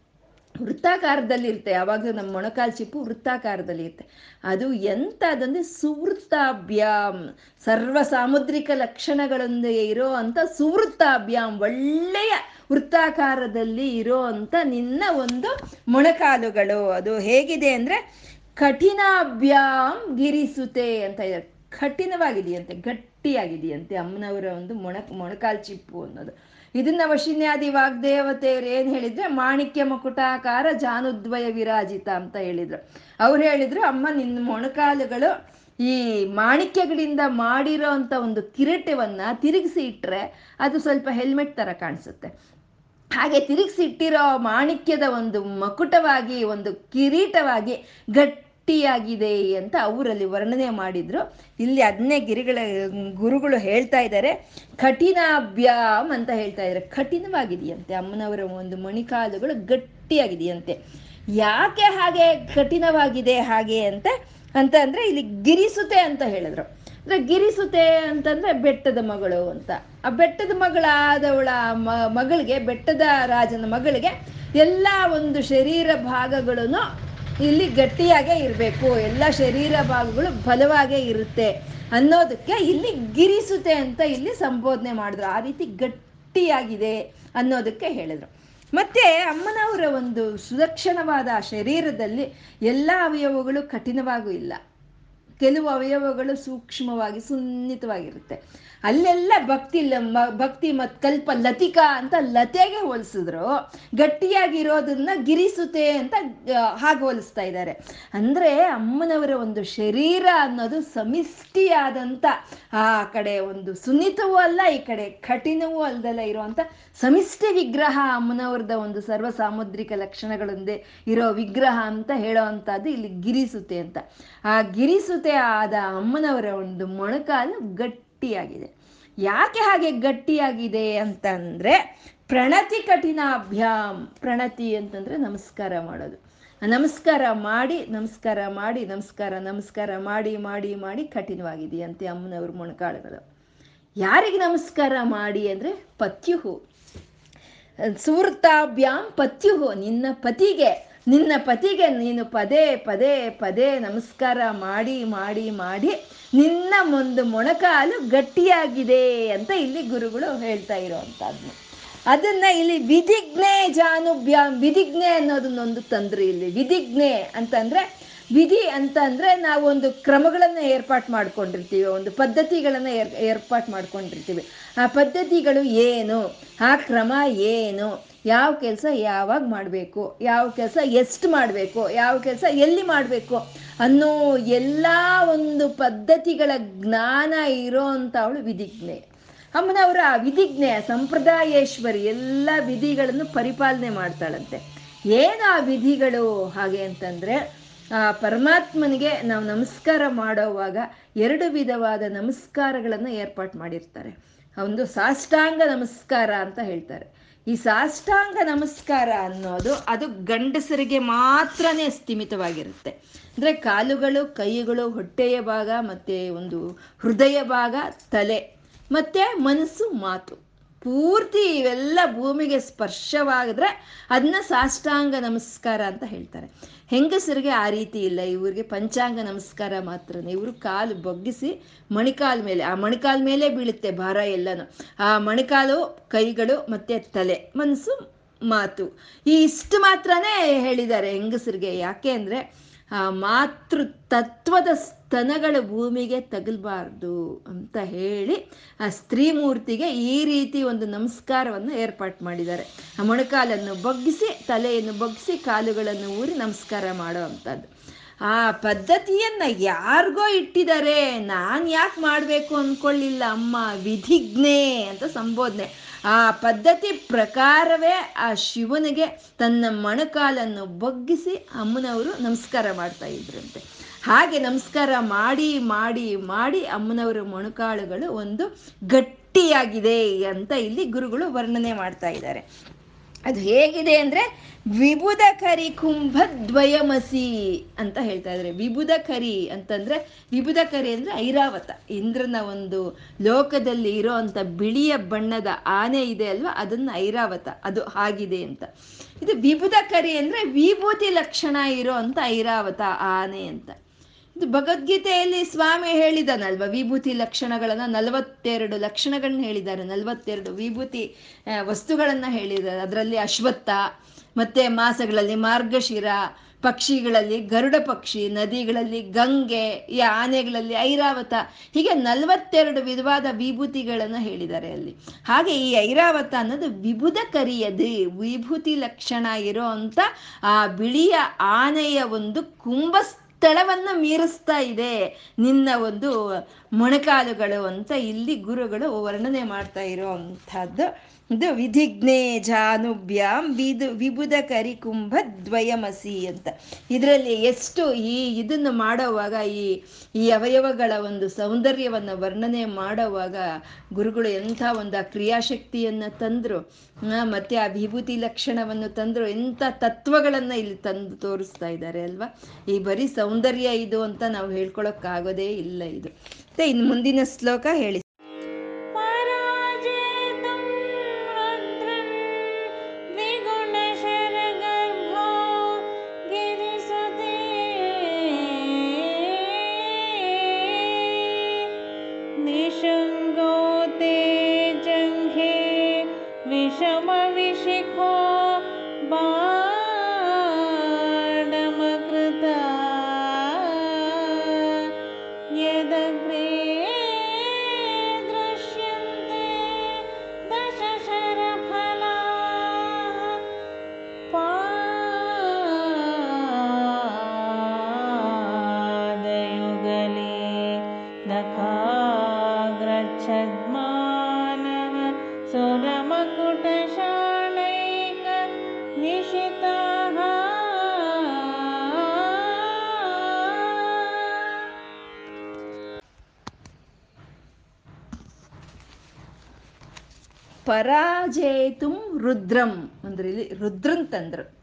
ವೃತ್ತಾಕಾರದಲ್ಲಿ ಇರುತ್ತೆ ಯಾವಾಗಲೂ ನಮ್ಮ ಮೊಣಕಾಲು ಚಿಪ್ಪು ವೃತ್ತಾಕಾರದಲ್ಲಿ ಇರುತ್ತೆ ಅದು ಎಂತ ಅದಂದ್ರೆ ಸುವೃತ್ತಾಭ್ಯಾಮ್ ಸರ್ವ ಸಾಮುದ್ರಿಕ ಲಕ್ಷಣಗಳೊಂದಿಗೆ ಇರೋ ಅಂತ ಸುವೃತ್ತಾಭ್ಯಾಮ್, ಒಳ್ಳೆಯ ವೃತ್ತಾಕಾರದಲ್ಲಿ ಇರೋ ಅಂತ ನಿನ್ನ ಒಂದು ಮೊಣಕಾಲುಗಳು. ಅದು ಹೇಗಿದೆ ಅಂದ್ರೆ ಕಠಿಣಾಭ್ಯಾಮ್ ಗಿರಿಸುತ್ತೆ ಅಂತ ಇದೆ. ಕಠಿಣವಾಗಿದೆಯಂತೆ, ಗಟ್ಟಿಯಾಗಿದೆಯಂತೆ ಅಮ್ಮನವರ ಒಂದು ಮೊಣ, ಮೊಣಕಾಲು ಚಿಪ್ಪು ಅನ್ನೋದು. ಇದನ್ನ ವಶಿನ್ಯಾದಿ ವಾಗ್ದೇವತೆಯರು ಏನ್ ಹೇಳಿದ್ರೆ? ಮಾಣಿಕ್ಯ ಮುಕುಟಾಕಾರ ಜಾನುದ್ವಯ ವಿರಾಜಿತ ಅಂತ ಹೇಳಿದ್ರು. ಅವ್ರು ಹೇಳಿದ್ರು, ಅಮ್ಮ ನಿನ್ನ ಮೊಣಕಾಲುಗಳು ಈ ಮಾಣಿಕ್ಯಗಳಿಂದ ಮಾಡಿರೋ ಅಂತ ಒಂದು ಕಿರೀಟವನ್ನ ತಿರುಗಿಸಿ ಇಟ್ರೆ ಅದು ಸ್ವಲ್ಪ ಹೆಲ್ಮೆಟ್ ತರ ಕಾಣಿಸುತ್ತೆ. ಹಾಗೆ ತಿರುಗಿಸಿ ಇಟ್ಟಿರೋ ಮಾಣಿಕ್ಯದ ಒಂದು ಮಕುಟವಾಗಿ, ಒಂದು ಕಿರೀಟವಾಗಿ ಗಟ್ಟಿಯಾಗಿದೆ ಅಂತ ಅವರಲ್ಲಿ ವರ್ಣನೆ ಮಾಡಿದ್ರು. ಇಲ್ಲಿ ಅದನ್ನೇ ಗಿರಿಗಳ ಗುರುಗಳು ಹೇಳ್ತಾ ಇದ್ದಾರೆ, ಕಠಿಣಾಭ್ಯಾಮ್ ಅಂತ ಹೇಳ್ತಾ ಇದ್ದಾರೆ. ಕಠಿಣವಾಗಿದೆಯಂತೆ ಅಮ್ಮನವರ ಒಂದು ಮಣಿಕಾಲುಗಳು ಗಟ್ಟಿಯಾಗಿದೆಯಂತೆ. ಯಾಕೆ ಹಾಗೆ ಕಠಿಣವಾಗಿದೆ ಹಾಗೆ ಅಂತ ಅಂತ ಅಂದ್ರೆ ಇಲ್ಲಿ ಗಿರಿಸುತೆ ಅಂತ ಹೇಳಿದ್ರು. ಅಂದ್ರೆ ಗಿರಿಸುತೆ ಅಂತಂದ್ರೆ ಬೆಟ್ಟದ ಮಗಳು ಅಂತ. ಆ ಬೆಟ್ಟದ ಮಗಳಾದವಳ ಮಗಳಿಗೆ, ಬೆಟ್ಟದ ರಾಜನ ಮಗಳಿಗೆ ಎಲ್ಲ ಒಂದು ಶರೀರ ಭಾಗಗಳನ್ನು ಇಲ್ಲಿ ಗಟ್ಟಿಯಾಗೇ ಇರಬೇಕು. ಎಲ್ಲ ಶರೀರ ಭಾಗಗಳು ಬಲವಾಗೇ ಇರುತ್ತೆ ಅನ್ನೋದಕ್ಕೆ ಇಲ್ಲಿ ಗಿರಿಸುತ್ತೆ ಅಂತ ಇಲ್ಲಿ ಸಂಬೋಧನೆ ಮಾಡಿದ್ರು. ಆ ರೀತಿ ಗಟ್ಟಿಯಾಗಿದೆ ಅನ್ನೋದಕ್ಕೆ ಹೇಳಿದ್ರು. ಮತ್ತೆ ಅಮ್ಮನವರ ಒಂದು ಸುಲಕ್ಷಣವಾದ ಶರೀರದಲ್ಲಿ ಎಲ್ಲ ಅವಯವಗಳು ಕಠಿಣವಾಗೂ ಇಲ್ಲ. ಕೆಲವು ಅವಯವಗಳು ಸೂಕ್ಷ್ಮವಾಗಿ ಸುನ್ನಿತವಾಗಿರುತ್ತೆ. ಅಲ್ಲೆಲ್ಲ ಭಕ್ತಿ ಭಕ್ತಿ ಮತ್ ಕಲ್ಪ ಲತಿಕಾ ಅಂತ ಲತೆಗೆ ಹೋಲಿಸಿದ್ರು. ಗಟ್ಟಿಯಾಗಿರೋದನ್ನ ಗಿರಿಸುತ್ತೆ ಅಂತ ಹಾಗೆ ಹೋಲಿಸ್ತಾ ಇದ್ದಾರೆ. ಅಂದ್ರೆ ಅಮ್ಮನವರ ಒಂದು ಶರೀರ ಅನ್ನೋದು ಸಮಿಷ್ಟಿಯಾದಂಥ ಆ ಕಡೆ ಒಂದು ಸುನ್ನಿತವೂ ಅಲ್ಲ, ಈ ಕಡೆ ಕಠಿಣವೂ ಅಲ್ದಲ್ಲ ಇರುವಂತ ಸಮಿಷ್ಟಿ ವಿಗ್ರಹ ಅಮ್ಮನವ್ರದ ಒಂದು ಸರ್ವ ಸಾಮುದ್ರಿಕ ಲಕ್ಷಣಗಳೊಂದೇ ಇರೋ ವಿಗ್ರಹ ಅಂತ ಹೇಳೋ ಅಂಥದ್ದು ಇಲ್ಲಿ ಗಿರಿಸುತೆ ಅಂತ. ಆ ಗಿರಿಸುತೆ ಆದ ಅಮ್ಮನವರ ಒಂದು ಮೊಣಕಾಲು ಗಟ್ಟಿಯಾಗಿದೆ. ಯಾಕೆ ಹಾಗೆ ಗಟ್ಟಿಯಾಗಿದೆ ಅಂತಂದ್ರೆ ಪ್ರಣತಿ ಕಠಿಣಾಭ್ಯಾಮ್. ಪ್ರಣತಿ ಅಂತಂದ್ರೆ ನಮಸ್ಕಾರ ಮಾಡೋದು. ನಮಸ್ಕಾರ ಮಾಡಿ ನಮಸ್ಕಾರ ಮಾಡಿ, ನಮಸ್ಕಾರ ನಮಸ್ಕಾರ ಮಾಡಿ ಮಾಡಿ ಮಾಡಿ ಕಠಿಣವಾಗಿದೆಯಂತೆ ಅಮ್ಮನವ್ರ ಮೊಣಕಾಳುಗಳು. ಯಾರಿಗೆ ನಮಸ್ಕಾರ ಮಾಡಿ ಅಂದರೆ ಪತ್ಯುಹು. ಸುಹೃತಾಭ್ಯಾಮ್ ಪತ್ಯುಹು, ನಿನ್ನ ಪತಿಗೆ. ನಿನ್ನ ಪತಿಗೆ ನೀನು ಪದೇ ಪದೇ ಪದೇ ನಮಸ್ಕಾರ ಮಾಡಿ ಮಾಡಿ ಮಾಡಿ ನಿನ್ನ ಒಂದು ಮೊಣಕಾಲು ಗಟ್ಟಿಯಾಗಿದೆ ಅಂತ ಇಲ್ಲಿ ಗುರುಗಳು ಹೇಳ್ತಾ ಇರೋವಂಥದ್ದು. ಅದನ್ನ ಇಲ್ಲಿ ವಿಧಿಜ್ಞೆ ಜಾನುಭ್ಯ, ವಿಧಿಜ್ಞೆ ಅನ್ನೋದನ್ನೊಂದು ತಂದ್ರು ಇಲ್ಲಿ. ವಿಧಿಜ್ಞೆ ಅಂತಂದ್ರೆ, ವಿಧಿ ಅಂತ ಅಂದ್ರೆ ನಾವೊಂದು ಕ್ರಮಗಳನ್ನು ಏರ್ಪಾಟ್ ಮಾಡ್ಕೊಂಡಿರ್ತೀವಿ, ಒಂದು ಪದ್ಧತಿಗಳನ್ನು ಏರ್, ಏರ್ಪಾಟ್ ಮಾಡ್ಕೊಂಡಿರ್ತೀವಿ. ಆ ಪದ್ಧತಿಗಳು ಏನು? ಆ ಕ್ರಮ ಏನು? ಯಾವ ಕೆಲಸ ಯಾವಾಗ ಮಾಡಬೇಕು, ಯಾವ ಕೆಲಸ ಎಷ್ಟು ಮಾಡಬೇಕು, ಯಾವ ಕೆಲಸ ಎಲ್ಲಿ ಮಾಡಬೇಕು ಅನ್ನೋ ಎಲ್ಲ ಒಂದು ಪದ್ಧತಿಗಳ ಜ್ಞಾನ ಇರೋ ಅವಳು ವಿಧಿಜ್ಞೆ. ಅಮ್ಮನವರ ವಿಧಿಜ್ಞೆ ಸಂಪ್ರದಾಯೇಶ್ವರಿ ಎಲ್ಲ ವಿಧಿಗಳನ್ನು ಪರಿಪಾಲನೆ ಮಾಡ್ತಾಳಂತೆ. ಏನು ಆ ವಿಧಿಗಳು ಹಾಗೆ ಅಂತಂದ್ರೆ, ಆ ಪರಮಾತ್ಮನಿಗೆ ನಾವು ನಮಸ್ಕಾರ ಮಾಡೋವಾಗ ಎರಡು ವಿಧವಾದ ನಮಸ್ಕಾರಗಳನ್ನು ಏರ್ಪಾಟ್ ಮಾಡಿರ್ತಾರೆ. ಒಂದು ಸಾಷ್ಟಾಂಗ ನಮಸ್ಕಾರ ಅಂತ ಹೇಳ್ತಾರೆ. ಈ ಸಾಷ್ಟಾಂಗ ನಮಸ್ಕಾರ ಅನ್ನೋದು ಅದು ಗಂಡಸರಿಗೆ ಮಾತ್ರನೇ ಸ್ಥಿಮಿತವಾಗಿರುತ್ತೆ. ಅಂದರೆ ಕಾಲುಗಳು, ಕೈಗಳು, ಹೊಟ್ಟೆಯ ಭಾಗ, ಮತ್ತು ಒಂದು ಹೃದಯ ಭಾಗ, ತಲೆ, ಮತ್ತು ಮನಸ್ಸು, ಮಾತು. ಪೂರ್ತಿ ಇವೆಲ್ಲ ಭೂಮಿಗೆ ಸ್ಪರ್ಶವಾಗಿದ್ರೆ ಅದನ್ನ ಸಾಷ್ಟಾಂಗ ನಮಸ್ಕಾರ ಅಂತ ಹೇಳ್ತಾರೆ. ಹೆಂಗಸರಿಗೆ ಆ ರೀತಿ ಇಲ್ಲ. ಇವ್ರಿಗೆ ಪಂಚಾಂಗ ನಮಸ್ಕಾರ ಮಾತ್ರ ಇವರು ಕಾಲು ಬಗ್ಗಿಸಿ ಮಣಿಕಾಲ್ ಮೇಲೆ, ಆ ಮಣಿಕಾಲ್ ಮೇಲೆ ಬೀಳುತ್ತೆ ಭಾರ ಎಲ್ಲನೂ. ಆ ಮಣಿಕಾಲು ಕೈಗಳು ಮತ್ತೆ ತಲೆ, ಮನಸ್ಸು ಮಾತು. ಈ ಇಷ್ಟು ಮಾತ್ರನೇ ಹೇಳಿದ್ದಾರೆ ಹೆಂಗಸರಿಗೆ. ಯಾಕೆ ಅಂದರೆ ಆ ಮಾತೃ ತತ್ವದ ಸ್ತನಗಳು ಭೂಮಿಗೆ ತಗಲ್ಬಾರ್ದು ಅಂತ ಹೇಳಿ ಆ ಸ್ತ್ರೀ ಮೂರ್ತಿಗೆ ಈ ರೀತಿ ಒಂದು ನಮಸ್ಕಾರವನ್ನು ಏರ್ಪಾಟ್ ಮಾಡಿದ್ದಾರೆ. ಆ ಮೊಣಕಾಲನ್ನು ಬಗ್ಗಿಸಿ, ತಲೆಯನ್ನು ಬಗ್ಗಿಸಿ, ಕಾಲುಗಳನ್ನು ಊರಿ ನಮಸ್ಕಾರ ಮಾಡೋ ಅಂಥದ್ದು. ಆ ಪದ್ಧತಿಯನ್ನ ಯಾರಿಗೋ ಇಟ್ಟಿದ್ದಾರೆ. ನಾನು ಯಾಕೆ ಮಾಡಬೇಕು ಅಂದ್ಕೊಳ್ಳಿಲ್ಲ ಅಮ್ಮ ವಿಧಿಜ್ಞೆ ಅಂತ ಸಂಬೋಧನೆ. ಆ ಪದ್ಧತಿ ಪ್ರಕಾರವೇ ಆ ಶಿವನಿಗೆ ತನ್ನ ಮಣಕಾಲನ್ನು ಬಗ್ಗಿಸಿ ಅಮ್ಮನವರು ನಮಸ್ಕಾರ ಮಾಡ್ತಾ ಇದ್ರಂತೆ. ಹಾಗೆ ನಮಸ್ಕಾರ ಮಾಡಿ ಮಾಡಿ ಮಾಡಿ ಅಮ್ಮನವರ ಮೊಣಕಾಳುಗಳು ಒಂದು ಗಟ್ಟಿಯಾಗಿದೆ ಅಂತ ಇಲ್ಲಿ ಗುರುಗಳು ವರ್ಣನೆ ಮಾಡ್ತಾ ಇದ್ದಾರೆ. ಅದು ಹೇಗಿದೆ ಅಂದರೆ ವಿಬುಧ ಕರಿ ಕುಂಭದ್ವಯಮಸಿ ಅಂತ ಹೇಳ್ತಾ ಇದ್ದಾರೆ ವಿಬುಧ ಕರಿ ಅಂತಂದ್ರೆ ವಿಬುಧ ಕರಿ ಅಂದ್ರೆ ಐರಾವತ. ಇಂದ್ರನ ಒಂದು ಲೋಕದಲ್ಲಿ ಇರೋ ಅಂತ ಬಿಳಿಯ ಬಣ್ಣದ ಆನೆ ಇದೆ ಅಲ್ವಾ? ಅದನ್ನ ಐರಾವತ. ಅದು ಆಗಿದೆ ಅಂತ. ಇದು ವಿಬುಧ ಕರಿ ಅಂದ್ರೆ ವಿಭೂತಿ ಲಕ್ಷಣ ಇರೋ ಅಂತ ಐರಾವತ ಆನೆ ಅಂತ. ಭಗವದ್ಗೀತೆಯಲ್ಲಿ ಸ್ವಾಮಿ ಹೇಳಿದಾನಲ್ವ, ವಿಭೂತಿ ಲಕ್ಷಣಗಳನ್ನ, ನಲವತ್ತೆರಡು ಲಕ್ಷಣಗಳನ್ನ ಹೇಳಿದ್ದಾರೆ, ನಲವತ್ತೆರಡು ವಿಭೂತಿ ವಸ್ತುಗಳನ್ನ ಹೇಳಿದ್ದಾರೆ. ಅದರಲ್ಲಿ ಅಶ್ವತ್ಥ, ಮತ್ತೆ ಮಾಸಗಳಲ್ಲಿ ಮಾರ್ಗಶಿರ, ಪಕ್ಷಿಗಳಲ್ಲಿ ಗರುಡ ಪಕ್ಷಿ, ನದಿಗಳಲ್ಲಿ ಗಂಗೆ, ಈ ಆನೆಗಳಲ್ಲಿ ಐರಾವತ, ಹೀಗೆ ನಲವತ್ತೆರಡು ವಿಧವಾದ ವಿಭೂತಿಗಳನ್ನು ಹೇಳಿದ್ದಾರೆ ಅಲ್ಲಿ. ಹಾಗೆ ಈ ಐರಾವತ ಅನ್ನೋದು ವಿಭುಧ ಕರಿಯದೆ ವಿಭೂತಿ ಲಕ್ಷಣ ಇರೋ ಅಂತ ಆ ಬಿಳಿಯ ಆನೆಯ ಒಂದು ಕುಂಭಸ್ಥಳವನ್ನು ಮೀರಿಸ್ತಾ ಇದೆ. ನಿನ್ನ ಒಂದು ಮೊಣಕಾಲುಗಳು ಅಂತ ಇಲ್ಲಿ ಗುರುಗಳು ವರ್ಣನೆ ಮಾಡ್ತಾ ಇರೋ ಅಂಥದ್ದು ಇದು ವಿಧಿಜ್ಞೇ ಜಾನುಭ್ಯಾಮ್ ವಿದು ವಿಬುಧ ಕರಿಕುಂಭ ದ್ವಯಮಸಿ ಅಂತ. ಇದರಲ್ಲಿ ಎಷ್ಟು ಈ ಇದನ್ನು ಮಾಡೋವಾಗ, ಈ ಈ ಅವಯವಗಳ ಒಂದು ಸೌಂದರ್ಯವನ್ನು ವರ್ಣನೆ ಮಾಡೋವಾಗ ಗುರುಗಳು ಎಂಥ ಒಂದು ಆ ಕ್ರಿಯಾಶಕ್ತಿಯನ್ನು ತಂದರು ಮತ್ತೆ ಆ ವಿಭೂತಿ ಲಕ್ಷಣವನ್ನು ತಂದರು, ಎಂಥ ತತ್ವಗಳನ್ನು ಇಲ್ಲಿ ತಂದು ತೋರಿಸ್ತಾ ಇದ್ದಾರೆ ಅಲ್ವಾ? ಈ ಬರೀ ಸೌಂದರ್ಯ ಇದು ಅಂತ ನಾವು ಹೇಳ್ಕೊಳಕ್ಕಾಗೋದೇ ಇಲ್ಲ ಇದು. ಮತ್ತೆ ಇನ್ನು ಮುಂದಿನ ಶ್ಲೋಕ ಹೇಳಿ. ಪರಾಜೇತುಂ ರುದ್ರಂ. ಅಂದ್ರೆ ಇಲ್ಲಿ ರುದ್ರನ್ ತಂದ್ರು.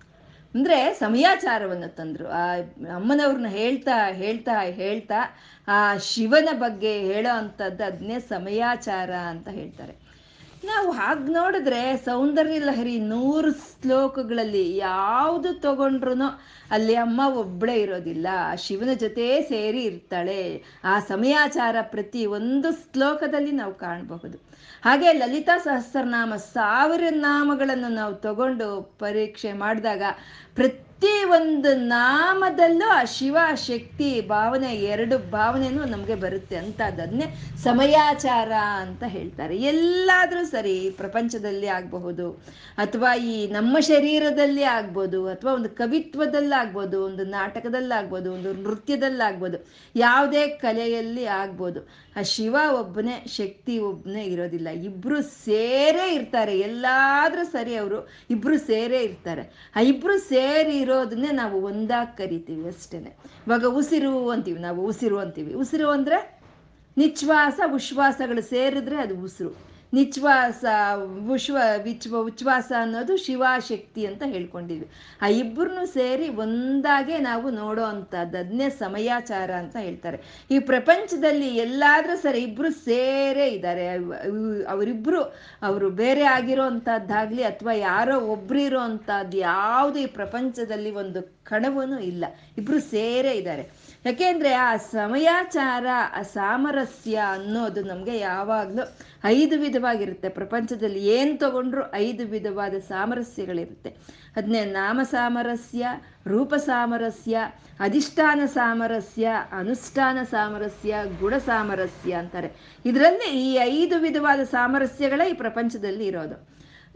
ಅಂದ್ರೆ ಸಮಯಾಚಾರವನ್ನು ತಂದ್ರು. ಆ ಅಮ್ಮನವ್ರನ್ನ ಹೇಳ್ತಾ ಹೇಳ್ತಾ ಹೇಳ್ತಾ ಆ ಶಿವನ ಬಗ್ಗೆ ಹೇಳೋ ಅಂಥದ್ದು ಅದನ್ನೇ ಸಮಯಾಚಾರ ಅಂತ ಹೇಳ್ತಾರೆ. ನಾವು ಹಾಗೆ ನೋಡಿದ್ರೆ ಸೌಂದರ್ಯ ಲಹರಿ ನೂರು ಶ್ಲೋಕಗಳಲ್ಲಿ ಯಾವುದು ತಗೊಂಡ್ರು ಅಲ್ಲಿ ಅಮ್ಮ ಒಬ್ಬಳೇ ಇರೋದಿಲ್ಲ. ಶಿವನ ಜೊತೆ ಸೇರಿ ಇರ್ತಾಳೆ. ಆ ಸಮಯಾಚಾರ ಪ್ರತಿ ಒಂದು ಶ್ಲೋಕದಲ್ಲಿ ನಾವು ಕಾಣಬಹುದು. ಹಾಗೆ ಲಲಿತಾ ಸಹಸ್ರನಾಮ ಸಾವಿರ ನಾಮಗಳನ್ನು ನಾವು ತಗೊಂಡು ಪರೀಕ್ಷೆ ಮಾಡಿದಾಗ ಪ್ರತಿ ಒಂದು ನಾಮದಲ್ಲೂ ಆ ಶಿವ ಶಕ್ತಿ ಭಾವನೆ, ಎರಡು ಭಾವನೆನೂ ನಮಗೆ ಬರುತ್ತೆ ಅಂತ ಅದನ್ನೇ ಸಮಯಾಚಾರ ಅಂತ ಹೇಳ್ತಾರೆ. ಎಲ್ಲಾದರೂ ಸರಿ ಪ್ರಪಂಚದಲ್ಲಿ ಆಗಬಹುದು, ಅಥವಾ ಈ ನಮ್ಮ ಶರೀರದಲ್ಲಿ ಆಗ್ಬೋದು, ಅಥವಾ ಒಂದು ಕವಿತ್ವದಲ್ಲಾಗ್ಬೋದು ಒಂದು ನಾಟಕದಲ್ಲಾಗ್ಬೋದು ಒಂದು ನೃತ್ಯದಲ್ಲಾಗ್ಬೋದು ಯಾವುದೇ ಕಲೆಯಲ್ಲಿ ಆಗ್ಬೋದು. ಆ ಶಿವ ಒಬ್ಬನೇ, ಶಕ್ತಿ ಒಬ್ಬನೇ ಇರೋದಿಲ್ಲ. ಇಬ್ರು ಸೇರೇ ಇರ್ತಾರೆ. ಎಲ್ಲಾದ್ರೂ ಸರಿ ಅವರು ಇಬ್ರು ಸೇರೇ ಇರ್ತಾರೆ. ಆ ಇಬ್ರು ಸೇರಿ ಇರೋದನ್ನೇ ನಾವು ಒಂದಾಗಿ ಕರಿತೀವಿ ಅಷ್ಟೇನೆ. ಇವಾಗ ಉಸಿರು ಅಂತೀವಿ, ನಾವು ಉಸಿರು ಅಂತೀವಿ. ಉಸಿರು ಅಂದ್ರೆ ನಿಶ್ವಾಸ ಉಶ್ವಾಸಗಳು ಸೇರಿದ್ರೆ ಅದು ಉಸಿರು. ನಿಶ್ವಾಸ ಉಶ್ವ ವಿಚ್ವ ಉಚ್ಛ್ವಾಸ ಅನ್ನೋದು ಶಿವಶಕ್ತಿ ಅಂತ ಹೇಳ್ಕೊಂಡಿದ್ವಿ. ಆ ಇಬ್ಬರನ್ನು ಸೇರಿ ಒಂದಾಗೆ ನಾವು ನೋಡೋ ಅಂಥದ್ದು ಅದನ್ನೇ ಸಮಯಾಚಾರ ಅಂತ ಹೇಳ್ತಾರೆ. ಈ ಪ್ರಪಂಚದಲ್ಲಿ ಎಲ್ಲಾದ್ರೂ ಸರಿ ಇಬ್ರು ಸೇರೇ ಇದ್ದಾರೆ. ಅವರಿಬ್ರು, ಅವರು ಬೇರೆ ಆಗಿರೋ ಅಥವಾ ಯಾರೋ ಒಬ್ರಿರೋ ಅಂಥದ್ದು ಯಾವುದು ಈ ಪ್ರಪಂಚದಲ್ಲಿ ಒಂದು ಕಣವೂ ಇಲ್ಲ. ಇಬ್ರು ಸೇರೇ ಇದ್ದಾರೆ. ಯಾಕೆಂದ್ರೆ ಆ ಸಮಯಾಚಾರ, ಆ ಸಾಮರಸ್ಯ ಅನ್ನೋದು ನಮಗೆ ಯಾವಾಗಲೂ ಐದು ವಿಧವಾಗಿರುತ್ತೆ. ಪ್ರಪಂಚದಲ್ಲಿ ಏನು ತಗೊಂಡ್ರು ಐದು ವಿಧವಾದ ಸಾಮರಸ್ಯಗಳಿರುತ್ತೆ. ಅದನ್ನೇ ನಾಮ ಸಾಮರಸ್ಯ, ರೂಪ ಸಾಮರಸ್ಯ, ಅಧಿಷ್ಠಾನ ಸಾಮರಸ್ಯ, ಅನುಷ್ಠಾನ ಸಾಮರಸ್ಯ, ಗುಣ ಸಾಮರಸ್ಯ ಅಂತಾರೆ. ಇದರಲ್ಲಿ ಈ ಐದು ವಿಧವಾದ ಸಾಮರಸ್ಯಗಳೇ ಈ ಪ್ರಪಂಚದಲ್ಲಿ ಇರೋದು.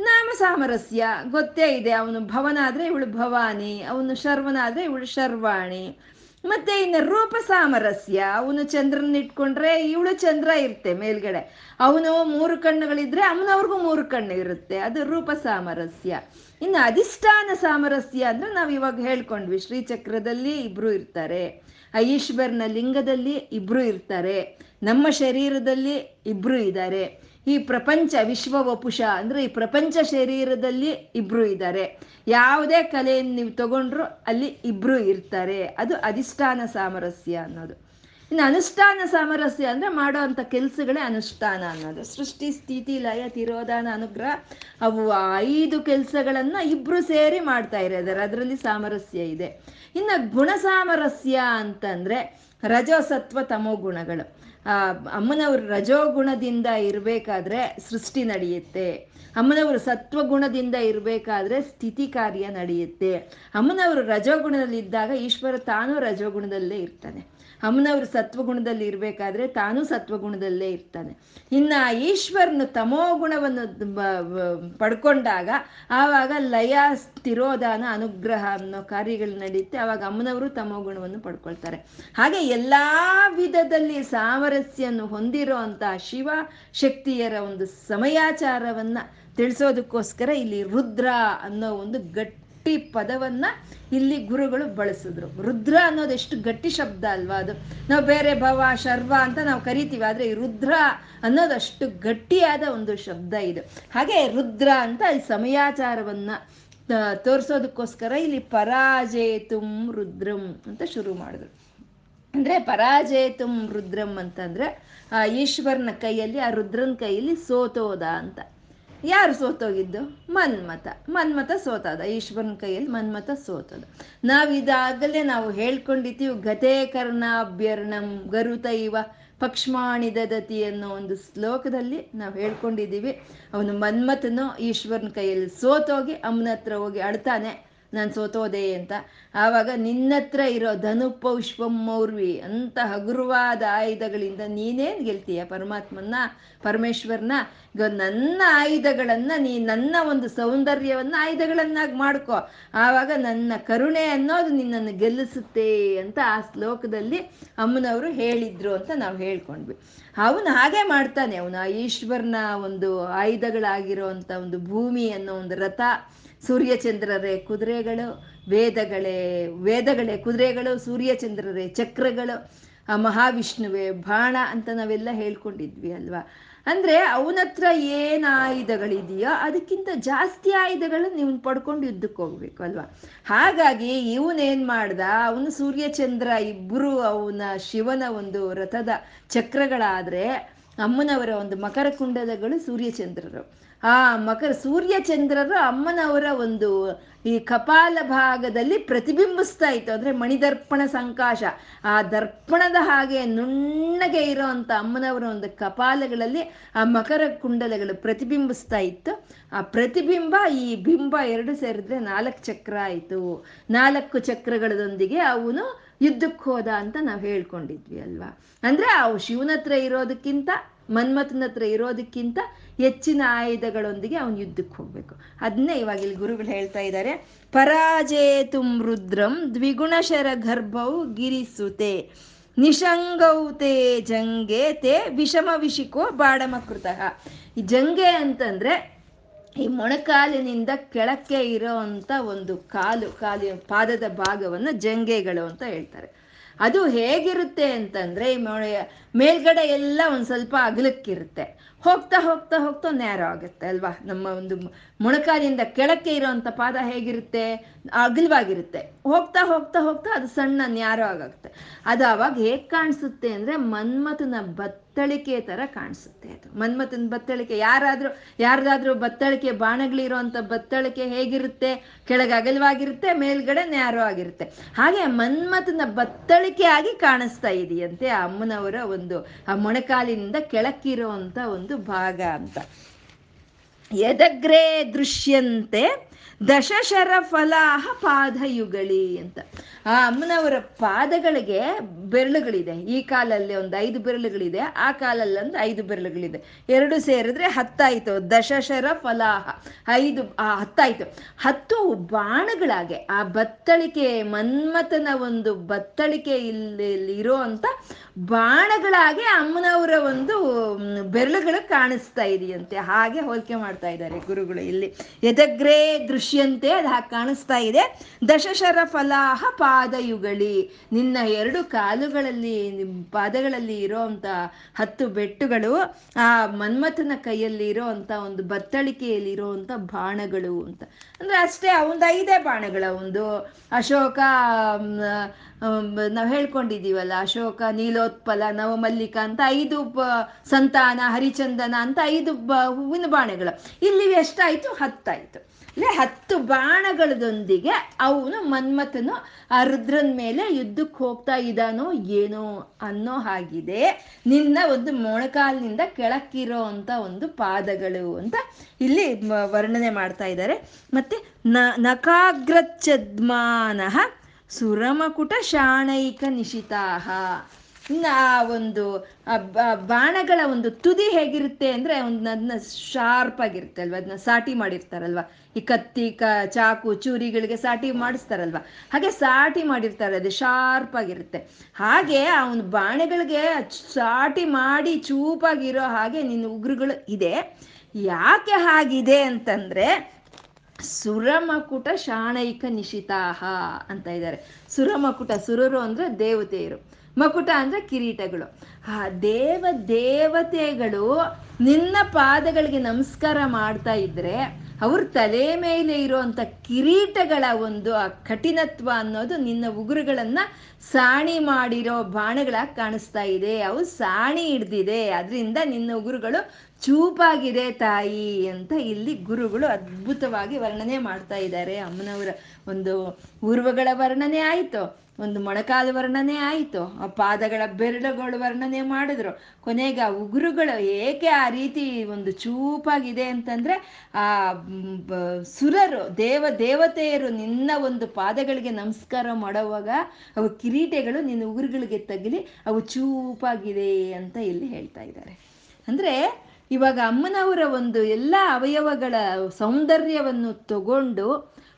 ನಾಮ ಸಾಮರಸ್ಯ, ಗೊತ್ತೇ ಇದೆ. ಅವನು ಭವನ ಆದ್ರೆ ಇವಳು ಭವಾನಿ, ಅವನು ಶರ್ವನಾದರೆ ಇವಳು ಶರ್ವಾಣಿ ಮತ್ತೆ ಇನ್ನು ರೂಪ ಸಾಮರಸ್ಯ. ಅವನು ಚಂದ್ರನ ಇಟ್ಕೊಂಡ್ರೆ ಇವಳು ಚಂದ್ರ ಇರುತ್ತೆ ಮೇಲ್ಗಡೆ. ಅವನು ಮೂರು ಕಣ್ಣುಗಳಿದ್ರೆ ಅವನವ್ರಿಗೂ ಮೂರು ಕಣ್ಣು ಇರುತ್ತೆ. ಅದು ರೂಪ ಸಾಮರಸ್ಯ. ಇನ್ನು ಅಧಿಷ್ಠಾನ ಸಾಮರಸ್ಯ ಅಂದ್ರೆ ನಾವು ಇವಾಗ ಹೇಳ್ಕೊಂಡ್ವಿ, ಶ್ರೀಚಕ್ರದಲ್ಲಿ ಇಬ್ರು ಇರ್ತಾರೆ. ಐಶ್ವರ್ನ ಲಿಂಗದಲ್ಲಿ ಇಬ್ರು ಇರ್ತಾರೆ. ನಮ್ಮ ಶರೀರದಲ್ಲಿ ಇಬ್ರು ಇದ್ದಾರೆ. ಈ ಪ್ರಪಂಚ ವಿಶ್ವ ವಪುಷ ಅಂದ್ರೆ ಈ ಪ್ರಪಂಚ ಶರೀರದಲ್ಲಿ ಇಬ್ರು ಇದ್ದಾರೆ. ಯಾವುದೇ ಕಲೆಯನ್ನು ನೀವು ತಗೊಂಡ್ರು ಅಲ್ಲಿ ಇಬ್ರು ಇರ್ತಾರೆ. ಅದು ಅಧಿಷ್ಠಾನ ಸಾಮರಸ್ಯ ಅನ್ನೋದು. ಇನ್ನು ಅನುಷ್ಠಾನ ಸಾಮರಸ್ಯ ಅಂದ್ರೆ ಮಾಡೋ ಅಂಥ ಕೆಲಸಗಳೇ ಅನುಷ್ಠಾನ ಅನ್ನೋದು. ಸೃಷ್ಟಿ, ಸ್ಥಿತಿ, ಲಯ, ತಿರೋಧಾನ, ಅನುಗ್ರಹ, ಅವು ಐದು ಕೆಲಸಗಳನ್ನ ಇಬ್ರು ಸೇರಿ ಮಾಡ್ತಾ ಇರೋದಾರೆ. ಅದರಲ್ಲಿ ಸಾಮರಸ್ಯ ಇದೆ. ಇನ್ನು ಗುಣ ಸಾಮರಸ್ಯ ಅಂತಂದ್ರೆ ರಜಸತ್ವ ತಮೋ ಗುಣಗಳು ಅಮ್ಮನವರು ರಜೋಗುಣದಿಂದ ಇರಬೇಕಾದ್ರೆ ಸೃಷ್ಟಿ ನಡೆಯುತ್ತೆ. ಅಮ್ಮನವರು ಸತ್ವಗುಣದಿಂದ ಇರಬೇಕಾದ್ರೆ ಸ್ಥಿತಿ ಕಾರ್ಯ ನಡೆಯುತ್ತೆ. ಅಮ್ಮನವರು ರಜೋಗುಣದಲ್ಲಿದ್ದಾಗ ಈಶ್ವರ ತಾನು ರಜೋಗುಣದಲ್ಲೇ ಇರ್ತಾನೆ. ಅಮ್ಮನವರು ಸತ್ವಗುಣದಲ್ಲಿ ಇರಬೇಕಾದ್ರೆ ತಾನು ಸತ್ವಗುಣದಲ್ಲೇ ಇರ್ತಾನೆ. ಇನ್ನ ಈಶ್ವರನು ತಮೋ ಗುಣವನ್ನು ಪಡ್ಕೊಂಡಾಗ ಆವಾಗ ಲಯ ಸ್ಥಿರೋಧಾನ ಅನುಗ್ರಹ ಅನ್ನೋ ಕಾರ್ಯಗಳು ನಡೆಯುತ್ತೆ ಆವಾಗ ಅಮ್ಮನವರು ತಮೋ ಗುಣವನ್ನು ಪಡ್ಕೊಳ್ತಾರೆ. ಹಾಗೆ ಎಲ್ಲ ವಿಧದಲ್ಲಿ ಸಾಮರಸ್ಯನ್ನು ಹೊಂದಿರೋ ಅಂತ ಶಿವ ಶಕ್ತಿಯರ ಒಂದು ಸಮಯಾಚಾರವನ್ನ ತಿಳಿಸೋದಕ್ಕೋಸ್ಕರ ಇಲ್ಲಿ ರುದ್ರ ಅನ್ನೋ ಒಂದು ಗಟ್ಟಿ ಪದವನ್ನ ಇಲ್ಲಿ ಗುರುಗಳು ಬಳಸಿದ್ರು. ರುದ್ರ ಅನ್ನೋದು ಎಷ್ಟು ಗಟ್ಟಿ ಶಬ್ದ ಅಲ್ವಾ ಅದು. ನಾವು ಬೇರೆ ಭವ, ಶರ್ವ ಅಂತ ನಾವು ಕರಿತೀವಿ, ಆದ್ರೆ ಈ ರುದ್ರ ಅನ್ನೋದು ಅಷ್ಟು ಗಟ್ಟಿಯಾದ ಒಂದು ಶಬ್ದ ಇದು. ಹಾಗೆ ರುದ್ರ ಅಂತ ಈ ಸಮಯಾಚಾರವನ್ನ ತೋರಿಸೋದಕ್ಕೋಸ್ಕರ ಇಲ್ಲಿ ಪರಾಜೇತುಂ ರುದ್ರಂ ಅಂತ ಶುರು ಮಾಡಿದ್ರು. ಅಂದ್ರೆ ಪರಾಜೇತುಂ ರುದ್ರಂ ಅಂತಂದ್ರೆ, ಆ, ಈಶ್ವರನ ಕೈಯಲ್ಲಿ, ಆ ರುದ್ರನ ಕೈಯಲ್ಲಿ ಸೋತೋದ ಅಂತ. ಯಾರು ಸೋತೋಗಿದ್ದು? ಮನ್ಮತ ಮನ್ಮತ ಸೋತದ. ಈಶ್ವರನ ಕೈಯಲ್ಲಿ ಮನ್ಮತ ಸೋತದ. ನಾವು ಇದಾಗಲೇ ನಾವು ಹೇಳ್ಕೊಂಡಿದ್ದೀವಿ, ಗತೇ ಕರ್ಣಾಭ್ಯರ್ಣಂ ಗರುತೈವ ಪಕ್ಷ್ಮಾಣಿ ದದತಿ ಅನ್ನೋ ಒಂದು ಶ್ಲೋಕದಲ್ಲಿ ನಾವು ಹೇಳ್ಕೊಂಡಿದ್ದೀವಿ. ಅವನು ಮನ್ಮಥನು ಈಶ್ವರನ ಕೈಯಲ್ಲಿ ಸೋತೋಗಿ ಅಮ್ಮನ ಹತ್ರ ಹೋಗಿ ಅಳ್ತಾನೆ. ನಾನು ಸೋತೋದೆ ಅಂತ. ಆವಾಗ ನಿನ್ನತ್ರ ಇರೋ ಧನು ಪೌಷ್ಪಂ ಮೌರ್ವಿ ಅಂತ ಹಗುರವಾದ ಆಯುಧಗಳಿಂದ ನೀನೇನು ಗೆಲ್ತೀಯ? ಪರಮಾತ್ಮನ್ನ, ಪರಮೇಶ್ವರನ ನನ್ನ ಆಯುಧಗಳನ್ನ, ನೀ ನನ್ನ ಒಂದು ಸೌಂದರ್ಯವನ್ನ ಆಯುಧಗಳನ್ನಾಗಿ ಮಾಡ್ಕೊ. ಆವಾಗ ನನ್ನ ಕರುಣೆ ಅನ್ನೋದು ನಿನ್ನನ್ನು ಗೆಲ್ಲಿಸುತ್ತೆ ಅಂತ ಆ ಶ್ಲೋಕದಲ್ಲಿ ಅಮ್ಮನವರು ಹೇಳಿದ್ರು ಅಂತ ನಾವು ಹೇಳ್ಕೊಂಡ್ವಿ. ಅವನು ಹಾಗೆ ಮಾಡ್ತಾನೆ. ಅವನು ಆ ಈಶ್ವರನ ಒಂದು ಆಯುಧಗಳಾಗಿರೋ ಅಂತ ಒಂದು ಭೂಮಿ ಅನ್ನೋ ಒಂದು ರಥ ಸೂರ್ಯಚಂದ್ರರೇ ಕುದುರೆಗಳು, ವೇದಗಳೇ ವೇದಗಳೇ ಕುದುರೆಗಳು, ಸೂರ್ಯಚಂದ್ರರೇ ಚಕ್ರಗಳು, ಆ ಮಹಾವಿಷ್ಣುವೆ ಬಾಣ ಅಂತ ನಾವೆಲ್ಲ ಹೇಳ್ಕೊಂಡಿದ್ವಿ ಅಲ್ವಾ? ಅಂದ್ರೆ ಅವನತ್ರ ಏನ್ ಆಯುಧಗಳಿದೆಯೋ ಅದಕ್ಕಿಂತ ಜಾಸ್ತಿ ಆಯುಧಗಳನ್ನ ನೀವು ಪಡ್ಕೊಂಡು ಯುದ್ಧಕ್ಕೆ ಹೋಗ್ಬೇಕು ಅಲ್ವಾ? ಹಾಗಾಗಿ ಇವನೇನ್ ಮಾಡ್ದ? ಅವನು ಸೂರ್ಯಚಂದ್ರ ಇಬ್ರು, ಅವನ ಶಿವನ ಒಂದು ರಥದ ಚಕ್ರಗಳಾದ್ರೆ ಅಮ್ಮನವರ ಒಂದು ಮಕರ ಕುಂಡಲಗಳು ಸೂರ್ಯಚಂದ್ರರು. ಆ ಮಕರ ಸೂರ್ಯಚಂದ್ರರು ಅಮ್ಮನವರ ಒಂದು ಈ ಕಪಾಲ ಭಾಗದಲ್ಲಿ ಪ್ರತಿಬಿಂಬಿಸ್ತಾ ಇತ್ತು. ಅಂದ್ರೆ ಮಣಿದರ್ಪಣ ಸಂಕಾಶ. ಆ ದರ್ಪಣದ ಹಾಗೆ ನುಣ್ಣಗೆ ಇರೋಂಥ ಅಮ್ಮನವರ ಒಂದು ಕಪಾಲಗಳಲ್ಲಿ ಆ ಮಕರ ಕುಂಡಲಗಳು ಪ್ರತಿಬಿಂಬಿಸ್ತಾ ಇತ್ತು. ಆ ಪ್ರತಿಬಿಂಬ ಈ ಬಿಂಬ ಎರಡು ಸೇರಿದ್ರೆ ನಾಲ್ಕು ಚಕ್ರ ಆಯಿತು. ನಾಲ್ಕು ಚಕ್ರಗಳದೊಂದಿಗೆ ಅವನು ಯುದ್ಧಕ್ಕೆ ಹೋದ ಅಂತ ನಾವು ಹೇಳ್ಕೊಂಡಿದ್ವಿ ಅಲ್ವಾ? ಅಂದ್ರೆ ಅವು ಶಿವನ ಹತ್ರ ಇರೋದಕ್ಕಿಂತ, ಮನ್ಮಥನ ಇರೋದಕ್ಕಿಂತ ಹೆಚ್ಚಿನ ಆಯುಧಗಳೊಂದಿಗೆ ಅವನು ಯುದ್ಧಕ್ಕೆ ಹೋಗ್ಬೇಕು. ಅದನ್ನೇ ಇವಾಗ ಇಲ್ಲಿ ಗುರುಗಳು ಹೇಳ್ತಾ ಇದ್ದಾರೆ. ಪರಾಜೇತುಂ ರುದ್ರಂ ದ್ವಿಗುಣಶರ ಗರ್ಭೌ ಗಿರಿಸುತೆ ನಿಶಂಗೌತೆ ಜಂಗೆ ತೇ ವಿಷಮ ವಿಷಿಕೋ ಬಾಡಮಕೃತಃ. ಈ ಜಂಗೆ ಅಂತಂದ್ರೆ ಈ ಮೊಣಕಾಲಿನಿಂದ ಕೆಳಕ್ಕೆ ಇರೋ ಅಂತ ಒಂದು ಕಾಲು, ಕಾಲಿನ ಪಾದದ ಭಾಗವನ್ನು ಜಂಗೆಗಳು ಅಂತ ಹೇಳ್ತಾರೆ. ಅದು ಹೇಗಿರುತ್ತೆ ಅಂತಂದ್ರೆ ಮೇಲ್ಗಡೆ ಎಲ್ಲ ಒಂದು ಸ್ವಲ್ಪ ಅಗಲಕ್ಕಿರುತ್ತೆ. ಹೋಗ್ತಾ ಹೋಗ್ತಾ ಹೋಗ್ತಾ ನೇರ ಆಗುತ್ತೆ ಅಲ್ವಾ? ನಮ್ಮ ಒಂದು ಮೊಣಕಾಲಿಂದ ಕೆಳಕ್ಕೆ ಇರೋಂತ ಪಾದ ಹೇಗಿರುತ್ತೆ? ಅಗಲವಾಗಿರುತ್ತೆ. ಹೋಗ್ತಾ ಹೋಗ್ತಾ ಹೋಗ್ತಾ ಅದು ಸಣ್ಣ ನ್ಯಾರೋ ಆಗುತ್ತೆ ಅದು ಅವಾಗ ಹೇಗೆ ಕಾಣಿಸುತ್ತೆ ಅಂದ್ರೆ ಮನ್ಮಥನ ಬತ್ತಳಿಕೆ ತರ ಕಾಣಿಸುತ್ತೆ ಅದು. ಮನ್ಮಥನ ಬತ್ತಳಿಕೆ, ಯಾರಾದ್ರೂ, ಯಾರ್ದಾದ್ರೂ ಬತ್ತಳಿಕೆ ಬಾಣಗಳಿರೋಂಥ ಬತ್ತಳಿಕೆ ಹೇಗಿರುತ್ತೆ? ಕೆಳಗೆ ಅಗಲವಾಗಿರುತ್ತೆ, ಮೇಲ್ಗಡೆ ನ್ಯಾರೋ ಆಗಿರುತ್ತೆ. ಹಾಗೆ ಮನ್ಮಥನ ಬತ್ತಳಿಕೆ ಆಗಿ ಕಾಣಿಸ್ತಾ ಇದೆಯಂತೆ ಆ ಅಮ್ಮನವರ ಒಂದು, ಆ ಮೊಣಕಾಲಿನಿಂದ ಕೆಳಕ್ಕಿರೋ ಒಂದು ಭಾಗ ಅಂತ. ಎದಗ್ರೇ ದೃಶ್ಯಂತೆ ದಶಶರ ಫಲಾಹ ಪಾದಯುಗಳಿ ಅಂತ. ಆ ಅಮ್ಮನವರ ಪಾದಗಳಿಗೆ ಬೆರಳುಗಳಿದೆ. ಈ ಕಾಲಲ್ಲಿ ಒಂದು ಐದು ಬೆರಳುಗಳಿದೆ, ಆ ಕಾಲಲ್ಲಿ ಒಂದು ಐದು ಬೆರಳುಗಳಿದೆ. ಎರಡು ಸೇರಿದ್ರೆ ಹತ್ತಾಯ್ತು. ದಶಶರ ಫಲಾಹ ಐದು ಹತ್ತಾಯ್ತು. ಹತ್ತು ಬಾಣಗಳಾಗೆ, ಆ ಬತ್ತಳಿಕೆ ಮನ್ಮಥನ ಒಂದು ಬತ್ತಳಿಕೆ ಇಲ್ಲಿ ಇರೋ ಅಂತ ಬಾಣಗಳಾಗೆ ಅಮ್ಮನವರ ಒಂದು ಬೆರಳುಗಳು ಕಾಣಿಸ್ತಾ ಇದೆಯಂತೆ. ಹಾಗೆ ಹೋಲಿಕೆ ಮಾಡ್ತಾ ಇದ್ದಾರೆ ಗುರುಗಳು ಇಲ್ಲಿ. ಎದಗ್ರೇ ದೃಶ್ಯಂತೆ ಅದು ಹಾಗೆ ಕಾಣಿಸ್ತಾ ಇದೆ. ದಶಶರ ಫಲಾಹ ಪಾದಯುಗಳಿ. ನಿನ್ನ ಎರಡು ಕಾಲುಗಳಲ್ಲಿ, ಪಾದಗಳಲ್ಲಿ ಇರೋಂಥ ಹತ್ತು ಬೆಟ್ಟುಗಳು, ಆ ಮನ್ಮಥನ ಕೈಯಲ್ಲಿ ಇರೋಂಥ ಒಂದು ಬತ್ತಳಿಕೆಯಲ್ಲಿ ಇರೋಂಥ ಬಾಣಗಳು ಅಂತ. ಅಂದ್ರೆ ಅಷ್ಟೇ ಅವಂದು ಐದೇ ಬಾಣಗಳ ಒಂದು. ಅಶೋಕ ನಾವು ಹೇಳ್ಕೊಂಡಿದ್ದೀವಲ್ಲ, ಅಶೋಕ, ನೀಲೋತ್ಪಲ ನವಮಲ್ಲಿಕ ಅಂತ ಐದು ಸಂತಾನ, ಹರಿಚಂದನ ಅಂತ ಐದು ಹೂವಿನ ಬಾಣಗಳು. ಇಲ್ಲಿ ಎಷ್ಟಾಯಿತು? ಹತ್ತಾಯಿತು. ಅಂದ್ರೆ ಹತ್ತು ಬಾಣಗಳದೊಂದಿಗೆ ಅವನು ಮನ್ಮಥನು, ಆ ರುದ್ರನ ಮೇಲೆ ಯುದ್ಧಕ್ಕೆ ಹೋಗ್ತಾ ಇದ್ದಾನೋ ಏನೋ ಅನ್ನೋ ಹಾಗಿದೆ. ನಿನ್ನ ಒಂದು ಮೊಣಕಾಲಿನಿಂದ ಕೆಳಕ್ಕಿರೋ ಅಂತ ಒಂದು ಪಾದಗಳು ಅಂತ ಇಲ್ಲಿ ವರ್ಣನೆ ಮಾಡ್ತಾ ಇದ್ದಾರೆ. ಮತ್ತೆ ನ, ನಕಾಗ್ರಚ್ಛದ್ಮಾನಃ ಸುರಮಕುಟ ಶಾಣೈಕ ನಿಶಿತಾಹ. ಇನ್ನು ಆ ಒಂದು, ಆ ಬಾಣಗಳ ಒಂದು ತುದಿ ಹೇಗಿರುತ್ತೆ ಅಂದರೆ ಒಂದು ಅದನ್ನ ಶಾರ್ಪ್ ಆಗಿರುತ್ತೆ ಅಲ್ವಾ ಅದನ್ನ ಸಾಟಿ ಮಾಡಿರ್ತಾರಲ್ವ. ಈ ಕತ್ತಿ, ಕ, ಚಾಕು, ಚೂರಿಗಳಿಗೆ ಸಾಟಿ ಮಾಡಿಸ್ತಾರಲ್ವಾ. ಹಾಗೆ ಸಾಟಿ ಮಾಡಿರ್ತಾರೆ, ಅದು ಶಾರ್ಪ್ ಆಗಿರುತ್ತೆ. ಹಾಗೆ ಒಂದು ಬಾಣಗಳಿಗೆ ಸಾಟಿ ಮಾಡಿ ಚೂಪಾಗಿರೋ ಹಾಗೆ ನಿನ್ನ ಉಗ್ರುಗಳು ಇದೆ. ಯಾಕೆ ಹಾಗಿದೆ ಅಂತಂದ್ರೆ ಸುರಮಕುಟ ಶಾಣೈಕ ನಿಶಿತಾಹ ಅಂತ ಇದ್ದಾರೆ. ಸುರಮಕುಟ ಸುರರು ಅಂದ್ರೆ ದೇವತೆಯರು. ಮಕುಟ ಅಂದ್ರೆ ಕಿರೀಟಗಳು. ಆ ದೇವ ದೇವತೆಗಳು ನಿನ್ನ ಪಾದಗಳಿಗೆ ನಮಸ್ಕಾರ ಮಾಡ್ತಾ ಇದ್ರೆ ಅವ್ರ ತಲೆ ಮೇಲೆ ಇರುವಂತ ಕಿರೀಟಗಳ ಒಂದು ಆ ಕಠಿಣತ್ವ ಅನ್ನೋದು ನಿನ್ನ ಉಗುರುಗಳನ್ನ ಸಾಣಿ ಮಾಡಿರೋ ಬಾಣಗಳಾಗಿ ಕಾಣಿಸ್ತಾ ಇದೆ. ಅವು ಸಾಣಿ ಹಿಡ್ದಿದೆ. ಅದರಿಂದ ನಿನ್ನ ಉಗುರುಗಳು ಚೂಪಾಗಿದೆ ತಾಯಿ ಅಂತ ಇಲ್ಲಿ ಗುರುಗಳು ಅದ್ಭುತವಾಗಿ ವರ್ಣನೆ ಮಾಡ್ತಾ ಇದ್ದಾರೆ. ಅಮ್ಮನವರ ಒಂದು ಉರ್ವಗಳ ವರ್ಣನೆ ಆಯಿತು, ಒಂದು ಮೊಣಕಾಲು ವರ್ಣನೆ ಆಯಿತು, ಆ ಪಾದಗಳ ಬೆರಳುಗಳು ವರ್ಣನೆ ಮಾಡಿದ್ರು. ಕೊನೆಗೆ ಆ ಉಗುರುಗಳು ಏಕೆ ಆ ರೀತಿ ಒಂದು ಚೂಪಾಗಿದೆ ಅಂತಂದ್ರೆ ಆ ಸುರರು, ದೇವ ದೇವತೆಯರು ನಿನ್ನ ಒಂದು ಪಾದಗಳಿಗೆ ನಮಸ್ಕಾರ ಮಾಡುವಾಗ ಅವು ಕಿರೀಟಗಳು ನಿನ್ನ ಉಗುರುಗಳಿಗೆ ತಗಲಿ ಅವು ಚೂಪಾಗಿದೆ ಅಂತ ಇಲ್ಲಿ ಹೇಳ್ತಾ ಇದ್ದಾರೆ. ಅಂದ್ರೆ ಇವಾಗ ಅಮ್ಮನವರ ಒಂದು ಎಲ್ಲ ಅವಯವಗಳ ಸೌಂದರ್ಯವನ್ನು ತಗೊಂಡು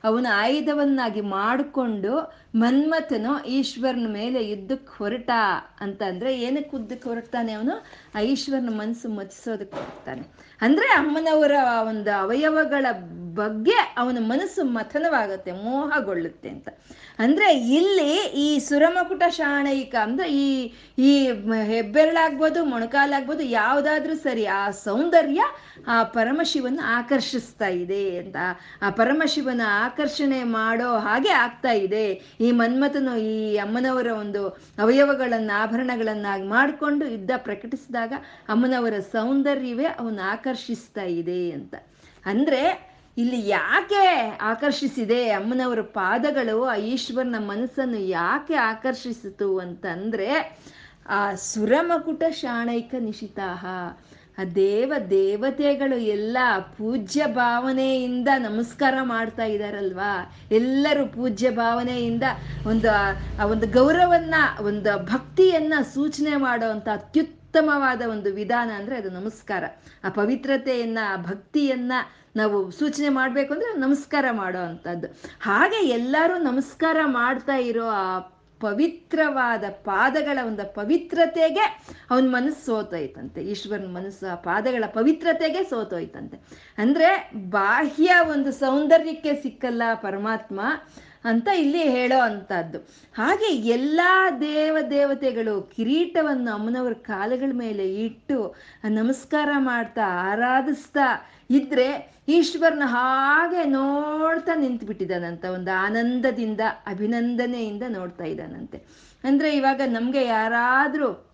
ಅವನ ಆಯುಧವನ್ನಾಗಿ ಮಾಡಿಕೊಂಡು ಮನ್ಮಥನು ಈಶ್ವರನ ಮೇಲೆ ಯುದ್ಧಕ್ಕೆ ಹೊರಟ ಅಂತ ಅಂದ್ರೆ ಏನಕ್ಕೆ ಯುದ್ಧಕ್ಕೆ ಹೊರಡ್ತಾನೆ ಅವನು? ಆ ಈಶ್ವರನ ಮನಸ್ಸು ಮಚ್ಚಿಸೋದಕ್ಕೆ ಹೊರಡ್ತಾನೆ. ಅಂದ್ರೆ ಅಮ್ಮನವರ ಒಂದು ಅವಯವಗಳ ಬಗ್ಗೆ ಅವನ ಮನಸ್ಸು ಮಥನವಾಗುತ್ತೆ, ಮೋಹಗೊಳ್ಳುತ್ತೆ ಅಂತ. ಅಂದ್ರೆ ಇಲ್ಲಿ ಈ ಸುರಮಕುಟ ಶಾಣೈಕ ಅಂದ್ರೆ ಈ ಈ ಹೆಬ್ಬೆರಳಾಗ್ಬೋದು, ಮೊಣಕಾಲಾಗ್ಬೋದು, ಯಾವ್ದಾದ್ರೂ ಸರಿ ಆ ಸೌಂದರ್ಯ ಆ ಪರಮಶಿವನ ಆಕರ್ಷಿಸ್ತಾ ಇದೆ ಅಂತ. ಆ ಪರಮಶಿವನ ಆಕರ್ಷಣೆ ಮಾಡೋ ಹಾಗೆ ಆಗ್ತಾ ಇದೆ. ಈ ಮನ್ಮಥನು ಈ ಅಮ್ಮನವರ ಒಂದು ಅವಯವಗಳನ್ನ, ಆಭರಣಗಳನ್ನಾಗಿ ಮಾಡಿಕೊಂಡು ಯುದ್ಧ ಪ್ರಕಟಿಸಿದಾಗ ಅಮ್ಮನವರ ಸೌಂದರ್ಯವೇ ಅವನ್ನ ಆಕರ್ಷಿಸ್ತಾ ಇದೆ ಅಂತ. ಅಂದ್ರೆ ಇಲ್ಲಿ ಯಾಕೆ ಆಕರ್ಷಿಸಿದೆ, ಅಮ್ಮನವರ ಪಾದಗಳು, ಆ ಈಶ್ವರನ ಮನಸ್ಸನ್ನು ಯಾಕೆ ಆಕರ್ಷಿಸಿತು ಅಂತಂದ್ರೆ, ಆ ಸುರಮಕುಟ ಶಾಣೈಕ ನಿಶಿತಾಹ. ಆ ದೇವ ದೇವತೆಗಳು ಎಲ್ಲ ಪೂಜ್ಯ ಭಾವನೆಯಿಂದ ನಮಸ್ಕಾರ ಮಾಡ್ತಾ ಇದ್ದಾರಲ್ವಾ ಎಲ್ಲರೂ ಪೂಜ್ಯ ಭಾವನೆಯಿಂದ ಒಂದು, ಆ ಒಂದು ಗೌರವನ್ನ, ಒಂದು ಭಕ್ತಿಯನ್ನ ಸೂಚನೆ ಮಾಡುವಂಥ ಅತ್ಯುತ್ತಮವಾದ ಒಂದು ವಿಧಾನ ಅಂದ್ರೆ ಅದು ನಮಸ್ಕಾರ. ಆ ಪವಿತ್ರತೆಯನ್ನ, ಆ ಭಕ್ತಿಯನ್ನ ನಾವು ಸೂಚನೆ ಮಾಡಬೇಕು ಅಂದ್ರೆ ನಮಸ್ಕಾರ ಮಾಡೋ ಅಂತದ್ದು ಹಾಗೆ ಎಲ್ಲರೂ ನಮಸ್ಕಾರ ಮಾಡ್ತಾ ಇರೋ ಆ ಪವಿತ್ರವಾದ ಪಾದಗಳ ಒಂದು ಪವಿತ್ರತೆಗೆ ಅವನ ಮನಸ್ಸು ಸೋತೋಯ್ತಂತೆ. ಈಶ್ವರನ ಮನಸ್ಸು ಆ ಪಾದಗಳ ಪವಿತ್ರತೆಗೆ ಸೋತೋಯ್ತಂತೆ. ಅಂದ್ರೆ ಬಾಹ್ಯ ಒಂದು ಸೌಂದರ್ಯಕ್ಕೆ ಸಿಕ್ಕಲ್ಲ ಪರಮಾತ್ಮ ಅಂತ ಇಲ್ಲಿ ಹೇಳೋ ಅಂಥದ್ದು ಹಾಗೆ ಎಲ್ಲ ದೇವ ದೇವತೆಗಳು ಕಿರೀಟವನ್ನು ಅಮ್ಮನವ್ರ ಕಾಲಗಳ ಮೇಲೆ ಇಟ್ಟು ನಮಸ್ಕಾರ ಮಾಡ್ತಾ, ಆರಾಧಿಸ್ತಾ ಇದ್ರೆ ಈಶ್ವರನ ಹಾಗೆ ನೋಡ್ತಾ ನಿಂತು ಬಿಟ್ಟಿದ್ದಾನಂತ ಒಂದು ಆನಂದದಿಂದ, ಅಭಿನಂದನೆಯಿಂದ ನೋಡ್ತಾ ಇದ್ದಾನಂತೆ. ಅಂದ್ರೆ ಇವಾಗ ನಮ್ಗೆ ಯಾರಾದ್ರೂ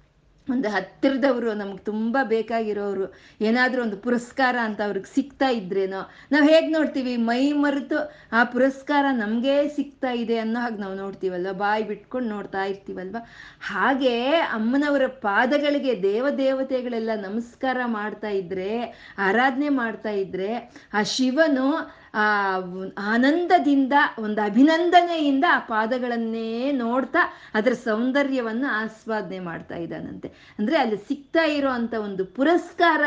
ಒಂದು ಹತ್ತಿರದವರು, ನಮ್ಗೆ ತುಂಬ ಬೇಕಾಗಿರೋರು, ಏನಾದರೂ ಒಂದು ಪುರಸ್ಕಾರ ಅಂತ ಅವ್ರಿಗೆ ಸಿಗ್ತಾ ಇದ್ರೇನೋ, ನಾವು ಹೇಗೆ ನೋಡ್ತೀವಿ? ಮೈ ಮರೆತು ಆ ಪುರಸ್ಕಾರ ನಮಗೇ ಸಿಗ್ತಾ ಇದೆ ಅನ್ನೋ ಹಾಗೆ ನಾವು ನೋಡ್ತೀವಲ್ವ? ಬಾಯಿ ಬಿಟ್ಕೊಂಡು ನೋಡ್ತಾ ಇರ್ತೀವಲ್ವ? ಹಾಗೆ ಅಮ್ಮನವರ ಪಾದಗಳಿಗೆ ದೇವ ದೇವತೆಗಳೆಲ್ಲ ನಮಸ್ಕಾರ ಮಾಡ್ತಾ ಇದ್ರೆ, ಆರಾಧನೆ ಮಾಡ್ತಾ ಇದ್ರೆ, ಆ ಶಿವನು ಆ ಆನಂದದಿಂದ, ಒಂದು ಅಭಿನಂದನೆಯಿಂದ ಆ ಪಾದಗಳನ್ನೇ ನೋಡ್ತಾ ಅದರ ಸೌಂದರ್ಯವನ್ನು ಆಸ್ವಾದನೆ ಮಾಡ್ತಾ ಇದ್ದಾನಂತೆ. ಅಂದ್ರೆ ಅಲ್ಲಿ ಸಿಗ್ತಾ ಇರೋ ಒಂದು ಪುರಸ್ಕಾರ,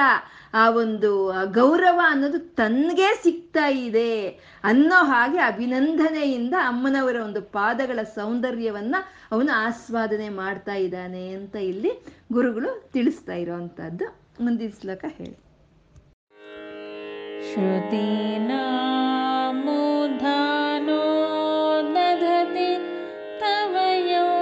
ಆ ಒಂದು ಗೌರವ ಅನ್ನೋದು ತನ್ಗೆ ಸಿಗ್ತಾ ಇದೆ ಅನ್ನೋ ಹಾಗೆ ಅಭಿನಂದನೆಯಿಂದ ಅಮ್ಮನವರ ಒಂದು ಪಾದಗಳ ಸೌಂದರ್ಯವನ್ನ ಅವನು ಆಸ್ವಾದನೆ ಮಾಡ್ತಾ ಇದ್ದಾನೆ ಅಂತ ಇಲ್ಲಿ ಗುರುಗಳು ತಿಳಿಸ್ತಾ ಇರೋವಂಥದ್ದು ಮುಂದಿನ ಶ್ಲೋಕ ಹೇಳಿ. श्रुतीनामुधानो दधति तव यो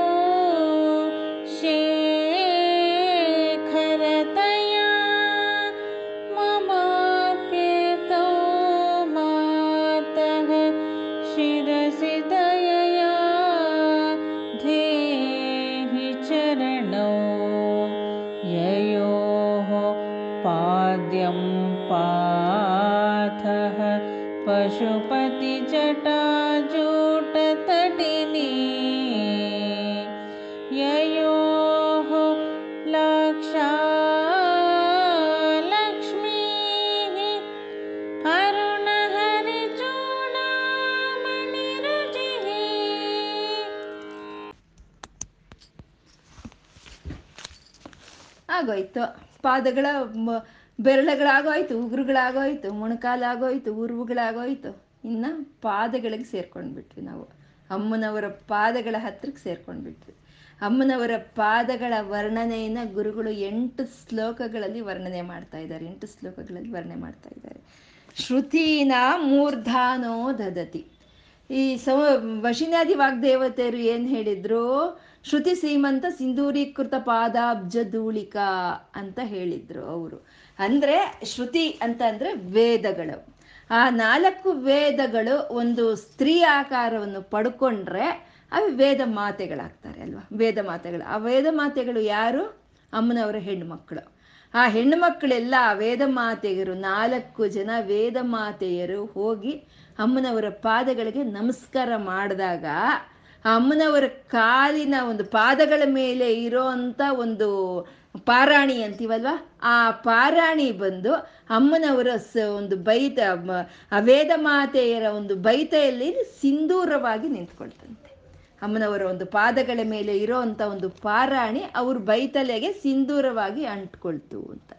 ಪಾದಗಳ ಬೆರಳುಗಳಾಗೋಯ್ತು, ಉಗುರುಗಳಾಗೋಯ್ತು, ಮೊಣಕಾಲಾಗೋಯ್ತು, ಉರುವುಗಳಾಗೋಯ್ತು. ಇನ್ನ ಪಾದಗಳಿಗೆ ಸೇರ್ಕೊಂಡ್ಬಿಟ್ವಿ ನಾವು. ಅಮ್ಮನವರ ಪಾದಗಳ ಹತ್ರಕ್ಕೆ ಸೇರ್ಕೊಂಡ್ಬಿಟ್ವಿ. ಅಮ್ಮನವರ ಪಾದಗಳ ವರ್ಣನೆಯನ್ನ ಗುರುಗಳು ಎಂಟು ಶ್ಲೋಕಗಳಲ್ಲಿ ವರ್ಣನೆ ಮಾಡ್ತಾ ಇದ್ದಾರೆ. ಎಂಟು ಶ್ಲೋಕಗಳಲ್ಲಿ ವರ್ಣನೆ ಮಾಡ್ತಾ ಇದ್ದಾರೆ. ಶ್ರುತೀನ ಮೂರ್ಧಾನೋ ದದತಿ. ಈ ಸೌ ವಶಿನಾದಿ ವಾಗ್ದೇವತೆಯರು ಏನ್ ಹೇಳಿದ್ರು? ಶ್ರುತಿ ಸೀಮಂತ ಸಿಂಧೂರೀಕೃತ ಪಾದಾಬ್ಜ ಧೂಳಿಕ ಅಂತ ಹೇಳಿದ್ರು ಅವರು. ಅಂದ್ರೆ ಶ್ರುತಿ ಅಂತ ಅಂದ್ರೆ ವೇದಗಳು. ಆ ನಾಲ್ಕು ವೇದಗಳು ಒಂದು ಸ್ತ್ರೀ ಆಕಾರವನ್ನು ಪಡ್ಕೊಂಡ್ರೆ ಅವು ವೇದ ಮಾತೆಗಳಾಗ್ತಾರೆ ಅಲ್ವಾ? ವೇದ ಮಾತೆಗಳು. ಆ ವೇದ ಮಾತೆಗಳು ಯಾರು? ಅಮ್ಮನವರ ಹೆಣ್ಣು ಮಕ್ಕಳು ಆ ಹೆಣ್ಣು ಮಕ್ಕಳೆಲ್ಲ ವೇದ ಮಾತೆಯರು, ನಾಲ್ಕು ಜನ ವೇದ ಮಾತೆಯರು ಹೋಗಿ ಅಮ್ಮನವರ ಪಾದಗಳಿಗೆ ನಮಸ್ಕಾರ ಮಾಡಿದಾಗ ಅಮ್ಮನವರ ಕಾಲಿನ ಒಂದು ಪಾದಗಳ ಮೇಲೆ ಇರೋ ಅಂತ ಒಂದು ಪಾರಾಣಿ ಅಂತೀವಲ್ವಾ? ಆ ಪಾರಾಣಿ ಬಂದು ಅಮ್ಮನವರ ಒಂದು ಬೈತ ವೇದ ಮಾತೆಯರ ಒಂದು ಬೈತೆಯಲ್ಲಿ ಸಿಂಧೂರವಾಗಿ ನಿಂತ್ಕೊಳ್ತಂತೆ. ಅಮ್ಮನವರ ಒಂದು ಪಾದಗಳ ಮೇಲೆ ಇರೋ ಅಂತ ಒಂದು ಪಾರಾಣಿ ಅವ್ರ ಬೈತಲೆಗೆ ಸಿಂಧೂರವಾಗಿ ಅಂಟ್ಕೊಳ್ತು ಅಂತ.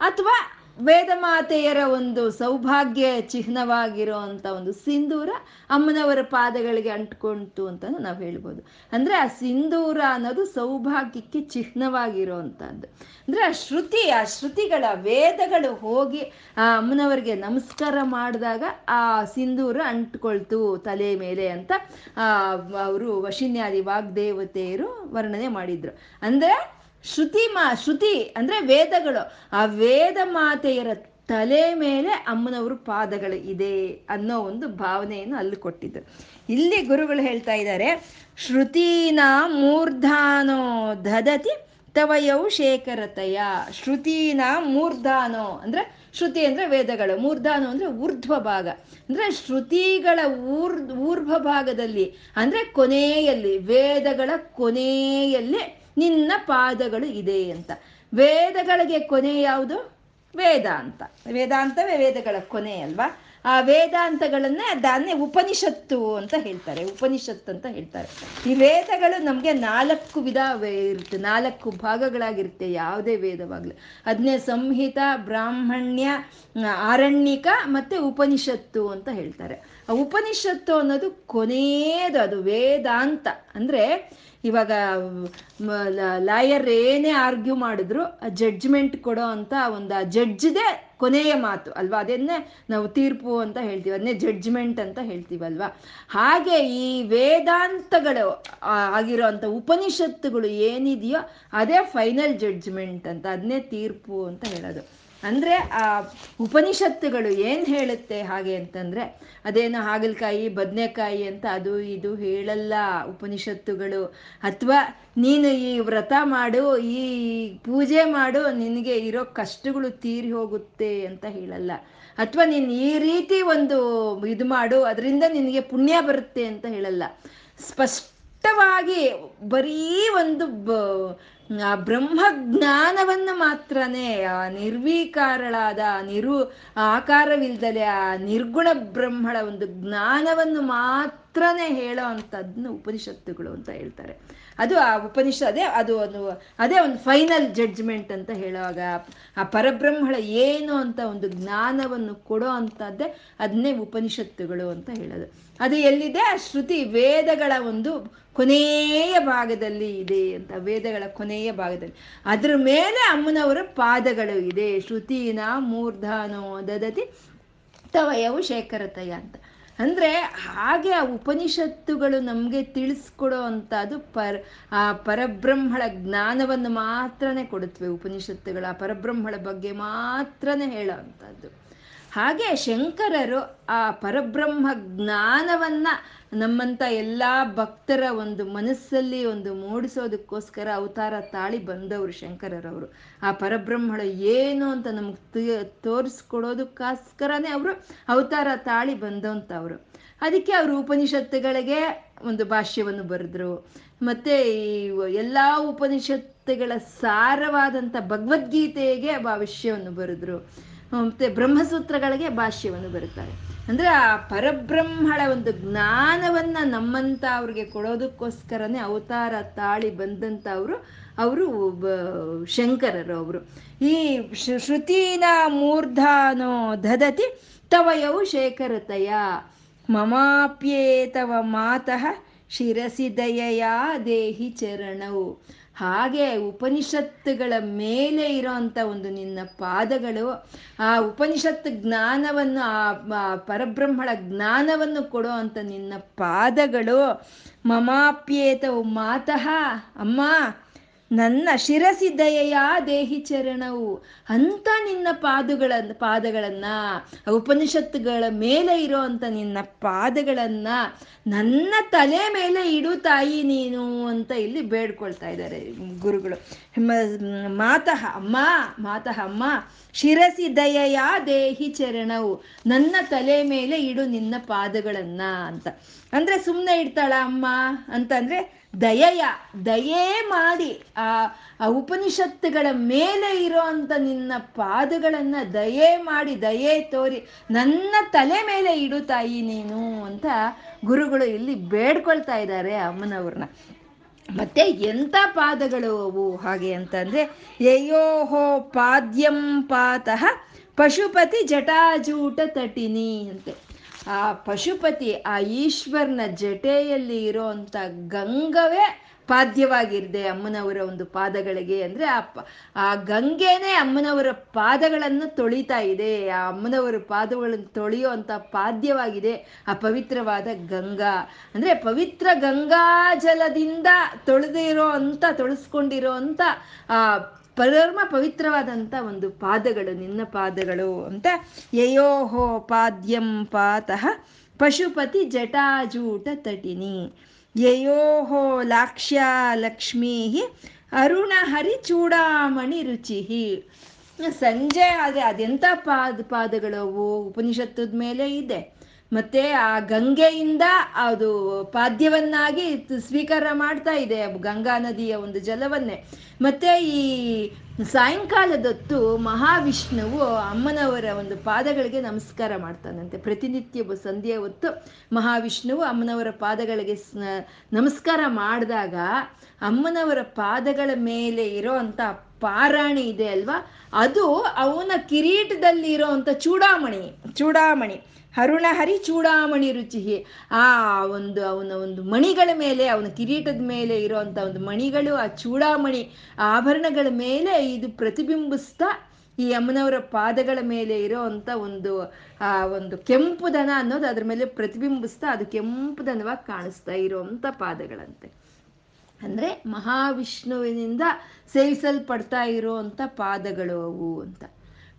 ಅಥವಾ ವೇದ ಮಾತೆಯರ ಒಂದು ಸೌಭಾಗ್ಯ ಚಿಹ್ನವಾಗಿರೋ ಅಂಥ ಒಂದು ಸಿಂಧೂರ ಅಮ್ಮನವರ ಪಾದಗಳಿಗೆ ಅಂಟ್ಕೊಂತು ಅಂತ ನಾವು ಹೇಳ್ಬೋದು. ಅಂದರೆ ಆ ಸಿಂಧೂರ ಅನ್ನೋದು ಸೌಭಾಗ್ಯಕ್ಕೆ ಚಿಹ್ನವಾಗಿರೋ ಅಂದ್ರೆ ಅಂದರೆ ಆ ಶ್ರುತಿ, ಆ ಶ್ರುತಿಗಳ ವೇದಗಳು ಹೋಗಿ ಆ ಅಮ್ಮನವರಿಗೆ ನಮಸ್ಕಾರ ಮಾಡಿದಾಗ ಆ ಸಿಂಧೂರ ಅಂಟ್ಕೊಳ್ತು ತಲೆ ಮೇಲೆ ಅಂತ ಅವರು ವಶಿನ್ಯಾದಿ ವಾಗ್ದೇವತೆಯರು ವರ್ಣನೆ ಮಾಡಿದ್ರು. ಅಂದರೆ ಶ್ರುತಿ ಮಾ, ಶ್ರುತಿ ಅಂದ್ರೆ ವೇದಗಳು. ಆ ವೇದ ಮಾತೆಯರ ತಲೆ ಮೇಲೆ ಅಮ್ಮನವರು ಪಾದಗಳು ಇದೆ ಅನ್ನೋ ಒಂದು ಭಾವನೆಯನ್ನು ಅಲ್ಲಿ ಕೊಟ್ಟಿದ್ದು. ಇಲ್ಲಿ ಗುರುಗಳು ಹೇಳ್ತಾ ಇದ್ದಾರೆ, ಶ್ರುತೀನ ಮೂರ್ಧಾನೋ ದದತಿ ತವಯೌ ಶೇಖರತಯ. ಶ್ರುತೀನ ಮೂರ್ಧಾನೋ ಅಂದ್ರೆ, ಶ್ರುತಿ ಅಂದ್ರೆ ವೇದಗಳು, ಮೂರ್ಧಾನೋ ಅಂದ್ರೆ ಊರ್ಧ್ವ ಭಾಗ. ಅಂದ್ರೆ ಶ್ರುತಿಗಳ ಊರ್, ಊರ್ಧ್ವ ಭಾಗದಲ್ಲಿ, ಅಂದ್ರೆ ಕೊನೆಯಲ್ಲಿ, ವೇದಗಳ ಕೊನೆಯಲ್ಲಿ ನಿನ್ನ ಪಾದಗಳು ಇದೆ ಅಂತ. ವೇದಗಳಿಗೆ ಕೊನೆ ಯಾವುದು? ವೇದಾಂತ. ವೇದಾಂತವೇ ವೇದಗಳ ಕೊನೆ ಅಲ್ವಾ? ಆ ವೇದಾಂತಗಳನ್ನೇ ದಾನ್ಯ ಉಪನಿಷತ್ತು ಅಂತ ಹೇಳ್ತಾರೆ, ಉಪನಿಷತ್ತು ಅಂತ ಹೇಳ್ತಾರೆ. ಈ ವೇದಗಳು ನಮಗೆ ನಾಲ್ಕು ವಿಧ ಇರುತ್ತೆ, ನಾಲ್ಕು ಭಾಗಗಳಾಗಿರುತ್ತೆ, ಯಾವುದೇ ವೇದವಾಗಲಿ. ಅದನ್ನೇ ಸಂಹಿತ, ಬ್ರಾಹ್ಮಣ್ಯ ಆರಣ್ಯಕ ಮತ್ತೆ ಉಪನಿಷತ್ತು ಅಂತ ಹೇಳ್ತಾರೆ. ಆ ಉಪನಿಷತ್ತು ಅನ್ನೋದು ಕೊನೆಯದು, ಅದು ವೇದಾಂತ. ಅಂದರೆ ಇವಾಗ ಲಾಯರ್ ಏನೇ ಆರ್ಗ್ಯೂ ಮಾಡಿದ್ರು ಜಡ್ಜ್ಮೆಂಟ್ ಕೊಡೋ ಅಂತ ಒಂದು ಆ ಜಡ್ಜ್ದೇ ಕೊನೆಯ ಮಾತು ಅಲ್ವಾ? ಅದನ್ನೇ ನಾವು ತೀರ್ಪು ಅಂತ ಹೇಳ್ತೀವಿ, ಅದನ್ನೇ ಜಡ್ಜ್ಮೆಂಟ್ ಅಂತ ಹೇಳ್ತೀವಲ್ವಾ? ಹಾಗೆ ಈ ವೇದಾಂತಗಳು ಆಗಿರೋ ಉಪನಿಷತ್ತುಗಳು ಏನಿದೆಯೋ, ಅದೇ ಫೈನಲ್ ಜಡ್ಜ್ಮೆಂಟ್ ಅಂತ, ಅದನ್ನೇ ತೀರ್ಪು ಅಂತ ಹೇಳೋದು. ಅಂದರೆ ಆ ಉಪನಿಷತ್ತುಗಳು ಏನು ಹೇಳುತ್ತೆ ಹಾಗೆ ಅಂತಂದರೆ, ಅದೇನು ಹಾಗಲಕಾಯಿ, ಬದನೆಕಾಯಿ ಅಂತ ಅದು ಇದು ಹೇಳಲ್ಲ ಉಪನಿಷತ್ತುಗಳು. ಅಥವಾ ನೀನು ಈ ವ್ರತ ಮಾಡು, ಈ ಪೂಜೆ ಮಾಡು, ನಿನಗೆ ಇರೋ ಕಷ್ಟಗಳು ತೀರಿ ಹೋಗುತ್ತೆ ಅಂತ ಹೇಳಲ್ಲ. ಅಥವಾ ನೀನು ಈ ರೀತಿ ಒಂದು ಇದು ಮಾಡು, ಅದರಿಂದ ನಿನಗೆ ಪುಣ್ಯ ಬರುತ್ತೆ ಅಂತ ಹೇಳಲ್ಲ. ಸ್ಪಷ್ಟವಾಗಿ ಬರೀ ಒಂದು ಆ ಬ್ರಹ್ಮಜ್ಞಾನವನ್ನು ಮಾತ್ರನೇ, ಆ ನಿರ್ವೀಕಾರಳಾದ, ನಿರು, ಆಕಾರವಿಲ್ದಲೆ ಆ ನಿರ್ಗುಣ ಬ್ರಹ್ಮಳ ಒಂದು ಜ್ಞಾನವನ್ನು ಮಾತ್ರನೇ ಹೇಳೋ ಅಂಥದ್ದನ್ನು ಉಪನಿಷತ್ತುಗಳು ಅಂತ ಹೇಳ್ತಾರೆ. ಅದು ಆ ಉಪನಿಷ ಅದೇ, ಅದು ಒಂದು, ಅದೇ ಒಂದು ಫೈನಲ್ ಜಡ್ಜ್ಮೆಂಟ್ ಅಂತ ಹೇಳುವಾಗ, ಆ ಪರಬ್ರಹ್ಮಳ ಏನು ಅಂತ ಒಂದು ಜ್ಞಾನವನ್ನು ಕೊಡೋ ಅಂಥದ್ದೇ ಅದನ್ನೇ ಉಪನಿಷತ್ತುಗಳು ಅಂತ ಹೇಳೋದು. ಅದು ಎಲ್ಲಿದೆ? ಆ ಶ್ರುತಿ ವೇದಗಳ ಒಂದು ಕೊನೆಯ ಭಾಗದಲ್ಲಿ ಇದೆ ಅಂತ ವೇದಗಳ ಕೊನೆಯ ಭಾಗದಲ್ಲಿ. ಅದ್ರ ಮೇಲೆ ಅಮ್ಮನವರ ಪಾದಗಳು ಇದೆ. ಶ್ರುತಿನ, ಮೂರ್ಧಾನೋ, ದದತಿ, ತವಯವು ಶೇಖರತಯ ಅಂತ. ಅಂದರೆ ಹಾಗೆ ಆ ಉಪನಿಷತ್ತುಗಳು ನಮಗೆ ತಿಳಿಸ್ಕೊಡೋ ಅಂಥದ್ದು ಪರ, ಆ ಪರಬ್ರಹ್ಮಳ ಜ್ಞಾನವನ್ನು ಮಾತ್ರನೇ ಕೊಡುತ್ತವೆ ಉಪನಿಷತ್ತುಗಳು. ಪರಬ್ರಹ್ಮಳ ಬಗ್ಗೆ ಮಾತ್ರನೇ ಹೇಳೋ ಹಾಗೆ ಶಂಕರರು ಆ ಪರಬ್ರಹ್ಮ ಜ್ಞಾನವನ್ನು ನಮ್ಮಂಥ ಎಲ್ಲ ಭಕ್ತರ ಒಂದು ಮನಸ್ಸಲ್ಲಿ ಒಂದು ಮೂಡಿಸೋದಕ್ಕೋಸ್ಕರ ಅವತಾರ ತಾಳಿ ಬಂದವರು ಶಂಕರರವರು. ಆ ಪರಬ್ರಹ್ಮಳ ಏನು ಅಂತ ನಮ್ಗೆ ತೋರಿಸ್ಕೊಡೋದಕ್ಕೋಸ್ಕರನೇ ಅವರು ಅವತಾರ ತಾಳಿ ಬಂದಂಥವ್ರು ಅದಕ್ಕೆ ಅವರು ಉಪನಿಷತ್ತುಗಳಿಗೆ ಒಂದು ಭಾಷ್ಯವನ್ನು ಬರೆದ್ರು. ಮತ್ತೆ ಈ ಎಲ್ಲ ಉಪನಿಷತ್ತುಗಳ ಸಾರವಾದಂಥ ಭಗವದ್ಗೀತೆಗೆ ಭಾಷ್ಯವನ್ನು ಬರೆದ್ರು. ಮತ್ತು ಬ್ರಹ್ಮಸೂತ್ರಗಳಿಗೆ ಭಾಷ್ಯವನ್ನು ಬರುತ್ತಾರೆ ಅಂದ್ರೆ ಆ ಪರಬ್ರಹ್ಮಳ ಒಂದು ಜ್ಞಾನವನ್ನು ನಮ್ಮಂತ ಅವ್ರಿಗೆ ಕೊಡೋದಕ್ಕೋಸ್ಕರನೇ ಅವತಾರ ತಾಳಿ ಬಂದಂಥ ಅವರು ಅವರು ಶಂಕರರು ಅವರು. ಈ ಶ್ರುತೀನ ಮೂರ್ಧಾನೋ ದದತಿ ತವಯವು ಶೇಖರತಯ. ಮಮಾಪ್ಯೇತವ ಮಾತಃ ಶಿರಸಿ ದಯೆಯ ದೇಹಿ ಚರಣವು ಹಾಗೆ ಉಪನಿಷತ್ತುಗಳ ಮೇಲೆ ಇರೋಂಥ ಒಂದು ನಿನ್ನ ಪಾದಗಳು, ಆ ಉಪನಿಷತ್ತು ಜ್ಞಾನವನ್ನು, ಆ ಪರಬ್ರಹ್ಮಳ ಜ್ಞಾನವನ್ನು ಕೊಡೋ ಅಂತ ನಿನ್ನ ಪಾದಗಳು ಮಮಾಪ್ಯೇತವು ಮಾತಃ. ಅಮ್ಮ ನನ್ನ ಶಿರಸಿ ದಯೆಯ ದೇಹಿ ಚರಣವು, ಅಂತ ನಿನ್ನ ಪಾದಗಳ, ಪಾದಗಳನ್ನ ಉಪನಿಷತ್ತುಗಳ ಮೇಲೆ ಇರೋ ನಿನ್ನ ಪಾದಗಳನ್ನ ನನ್ನ ತಲೆ ಮೇಲೆ ಇಡು ತಾಯಿ ನೀನು ಅಂತ ಇಲ್ಲಿ ಬೇಡ್ಕೊಳ್ತಾ ಇದ್ದಾರೆ ಗುರುಗಳು. ಮಾತಃ, ಅಮ್ಮ ಮಾತಃ, ಅಮ್ಮ, ಶಿರಸಿ ದಯೆಯ ದೇಹಿ ಚರಣವು, ನನ್ನ ತಲೆ ಮೇಲೆ ಇಡು ನಿನ್ನ ಪಾದಗಳನ್ನ ಅಂತ. ಅಂದ್ರೆ ಸುಮ್ಮನೆ ಇಡ್ತಾಳ ಅಮ್ಮ ಅಂತಂದ್ರೆ ದಯೆಯ, ದಯೆ ಮಾಡಿ ಆ ಉಪನಿಷತ್ತುಗಳ ಮೇಲೆ ಇರೋ ಅಂತ ನಿನ್ನ ಪಾದಗಳನ್ನ ದಯೆ ಮಾಡಿ, ದಯೆ ತೋರಿ, ನನ್ನ ತಲೆ ಮೇಲೆ ಇಡು ತಾಯಿ ನೀನು ಅಂತ ಗುರುಗಳು ಇಲ್ಲಿ ಬೇಡ್ಕೊಳ್ತಾ ಇದ್ದಾರೆ ಅಮ್ಮನವ್ರನ್ನ. ಮತ್ತೆ ಎಂಥ ಪಾದಗಳು ಅವು ಹಾಗೆ ಅಂತಂದ್ರೆ ಯಯೋಹೋ ಪಾದ್ಯಂ ಪಾತಃ ಪಶುಪತಿ ಜಟಾಜೂಟ ತಟಿನಿ ಅಂತೆ. ಆ ಪಶುಪತಿ, ಆ ಈಶ್ವರನ ಜಟೆಯಲ್ಲಿ ಇರೋಂಥ ಗಂಗವೇ ಪಾದ್ಯವಾಗಿರ್ದೆ ಅಮ್ಮನವರ ಒಂದು ಪಾದಗಳಿಗೆ ಅಂದ್ರೆ ಆ ಆ ಗಂಗೆನೇ ಅಮ್ಮನವರ ಪಾದಗಳನ್ನು ತೊಳಿತಾ ಇದೆ. ಆ ಅಮ್ಮನವರ ಪಾದಗಳನ್ನು ತೊಳೆಯುವಂತ ಪಾದ್ಯವಾಗಿದೆ ಆ ಪವಿತ್ರವಾದ ಗಂಗಾ. ಅಂದ್ರೆ ಪವಿತ್ರ ಗಂಗಾ ಜಲದಿಂದ ತೊಳೆದಿರೋ ಅಂತ, ತೊಳಸ್ಕೊಂಡಿರೋ ಅಂತ, ಆ ಪರಮ ಪವಿತ್ರವಾದಂಥ ಒಂದು ಪಾದಗಳು, ನಿನ್ನ ಪಾದಗಳು ಅಂತ ಯಯೋಹೋ ಪಾದ್ಯಂ ಪಾತಃ ಪಶುಪತಿ ಜಟಾಜೂಟ ತಟಿನಿ. ಯಯೋಹೋ ಲಾಕ್ಷ್ಯ ಲಕ್ಷ್ಮೀ ಅರುಣ ಹರಿ ಚೂಡಾಮಣಿ ರುಚಿ. ಸಂಜೆ ಆದರೆ ಅದೆಂಥ ಪಾದ ಪಾದಗಳವು? ಉಪನಿಷತ್ತದ ಮೇಲೆ ಇದೆ. ಮತ್ತೆ ಆ ಗಂಗೆಯಿಂದ ಅದು ಪಾದ್ಯವನ್ನಾಗಿ ಸ್ವೀಕಾರ ಮಾಡ್ತಾ ಇದೆ ಗಂಗಾ ನದಿಯ ಒಂದು ಜಲವನ್ನೇ. ಮತ್ತೆ ಈ ಸಾಯಂಕಾಲದೊತ್ತು ಮಹಾವಿಷ್ಣುವು ಅಮ್ಮನವರ ಒಂದು ಪಾದಗಳಿಗೆ ನಮಸ್ಕಾರ ಮಾಡ್ತಾನಂತೆ. ಪ್ರತಿನಿತ್ಯ ಸಂಧ್ಯೆ ಹೊತ್ತು ಮಹಾವಿಷ್ಣುವು ಅಮ್ಮನವರ ಪಾದಗಳಿಗೆ ನಮಸ್ಕಾರ ಮಾಡಿದಾಗ ಅಮ್ಮನವರ ಪಾದಗಳ ಮೇಲೆ ಇರೋ ಪಾರಾಣಿ ಇದೆ ಅಲ್ವಾ? ಅದು ಅವನ ಕಿರೀಟದಲ್ಲಿ ಇರೋಂಥ ಚೂಡಾಮಣಿ ಚೂಡಾಮಣಿ ಹರುಣ ಹರಿ ಚೂಡಾಮಣಿ ರುಚಿ ಆ ಒಂದು ಅವನ ಒಂದು ಮಣಿಗಳ ಮೇಲೆ, ಅವನ ಕಿರೀಟದ ಮೇಲೆ ಇರೋಂಥ ಒಂದು ಮಣಿಗಳು, ಆ ಚೂಡಾಮಣಿ ಆಭರಣಗಳ ಮೇಲೆ ಇದು ಪ್ರತಿಬಿಂಬಿಸ್ತಾ ಈ ಅಮ್ಮನವರ ಪಾದಗಳ ಮೇಲೆ ಇರೋ ಒಂದು, ಆ ಒಂದು ಕೆಂಪು ದನ ಅನ್ನೋದು ಅದ್ರ ಮೇಲೆ ಪ್ರತಿಬಿಂಬಿಸ್ತಾ ಅದು ಕೆಂಪು ದನವಾಗಿ ಕಾಣಿಸ್ತಾ ಇರೋವಂಥ ಪಾದಗಳಂತೆ. ಅಂದರೆ ಮಹಾವಿಷ್ಣುವಿನಿಂದ ಸೇವಿಸಲ್ಪಡ್ತಾ ಇರುವಂಥ ಪಾದಗಳು ಅವು ಅಂತ.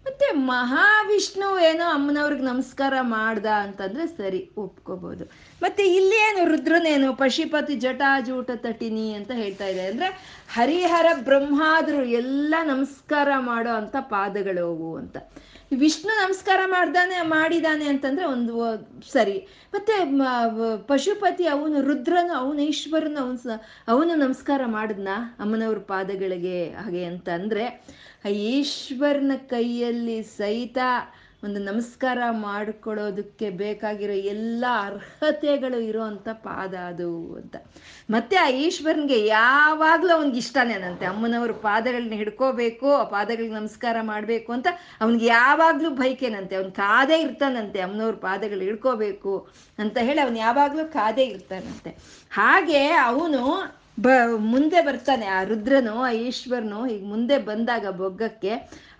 ಮತ್ತೆ ಮಹಾವಿಷ್ಣು ಏನೋ ಅಮ್ಮನವ್ರಿಗೆ ನಮಸ್ಕಾರ ಮಾಡ್ದ ಅಂತಂದ್ರೆ ಸರಿ ಒಪ್ಕೋಬಹುದು ಮತ್ತೆ ಏನು ರುದ್ರನೇನು ಪಶುಪತಿ ಜಟಾಜೂಟ ತಟಿನಿ ಅಂತ ಹೇಳ್ತಾ ಇದೆ. ಅಂದ್ರೆ ಹರಿಹರ ಬ್ರಹ್ಮಾದ್ರು ಎಲ್ಲ ನಮಸ್ಕಾರ ಮಾಡೋ ಅಂತ ಪಾದಗಳು ಅವು ಅಂತ. ವಿಷ್ಣು ನಮಸ್ಕಾರ ಮಾಡ್ದಾನೆ, ಮಾಡಿದಾನೆ ಅಂತಂದ್ರೆ ಒಂದು ಸರಿ. ಮತ್ತೆ ಪಶುಪತಿ ಅವನು ರುದ್ರನು, ಅವನು ಈಶ್ವರನು, ಅವನು ಅವನು ನಮಸ್ಕಾರ ಮಾಡಿದ್ನ? ಅಮ್ಮನವ್ರ ಪಾದಗಳಿಗೆ ಹಾಗೆ ಅಂತ ಅಂದ್ರೆ ಈಶ್ವರನ ಕೈಯಲ್ಲಿ ಸಹಿತ ಒಂದು ನಮಸ್ಕಾರ ಮಾಡ್ಕೊಳ್ಳೋದಕ್ಕೆ ಬೇಕಾಗಿರೋ ಎಲ್ಲ ಅರ್ಹತೆಗಳು ಇರೋವಂಥ ಪಾದ ಅದು ಅಂತ. ಮತ್ತೆ ಆ ಈಶ್ವರನಿಗೆ ಯಾವಾಗಲೂ ಅವನಿಗೆ ಇಷ್ಟನೇನಂತೆ ಅಮ್ಮನವ್ರ ಪಾದಗಳನ್ನ ಹಿಡ್ಕೋಬೇಕು, ಆ ಪಾದಗಳಿಗೆ ನಮಸ್ಕಾರ ಮಾಡಬೇಕು ಅಂತ ಅವನಿಗೆ ಯಾವಾಗಲೂ ಬೈಕೇನಂತೆ ಅವ್ನು ಕಾದೇ ಇರ್ತಾನಂತೆ. ಅಮ್ಮನವ್ರ ಪಾದಗಳು ಹಿಡ್ಕೋಬೇಕು ಅಂತ ಹೇಳಿ ಅವನು ಯಾವಾಗಲೂ ಕಾದೇ ಇರ್ತಾನಂತೆ. ಹಾಗೆ ಅವನು ಬ, ಮುಂದೆ ಬರ್ತಾನೆ. ಆ ರುದ್ರನು, ಆ ಈಶ್ವರನು ಈಗ ಮುಂದೆ ಬಂದಾಗ ಬೊಗ್ಗಕ್ಕೆ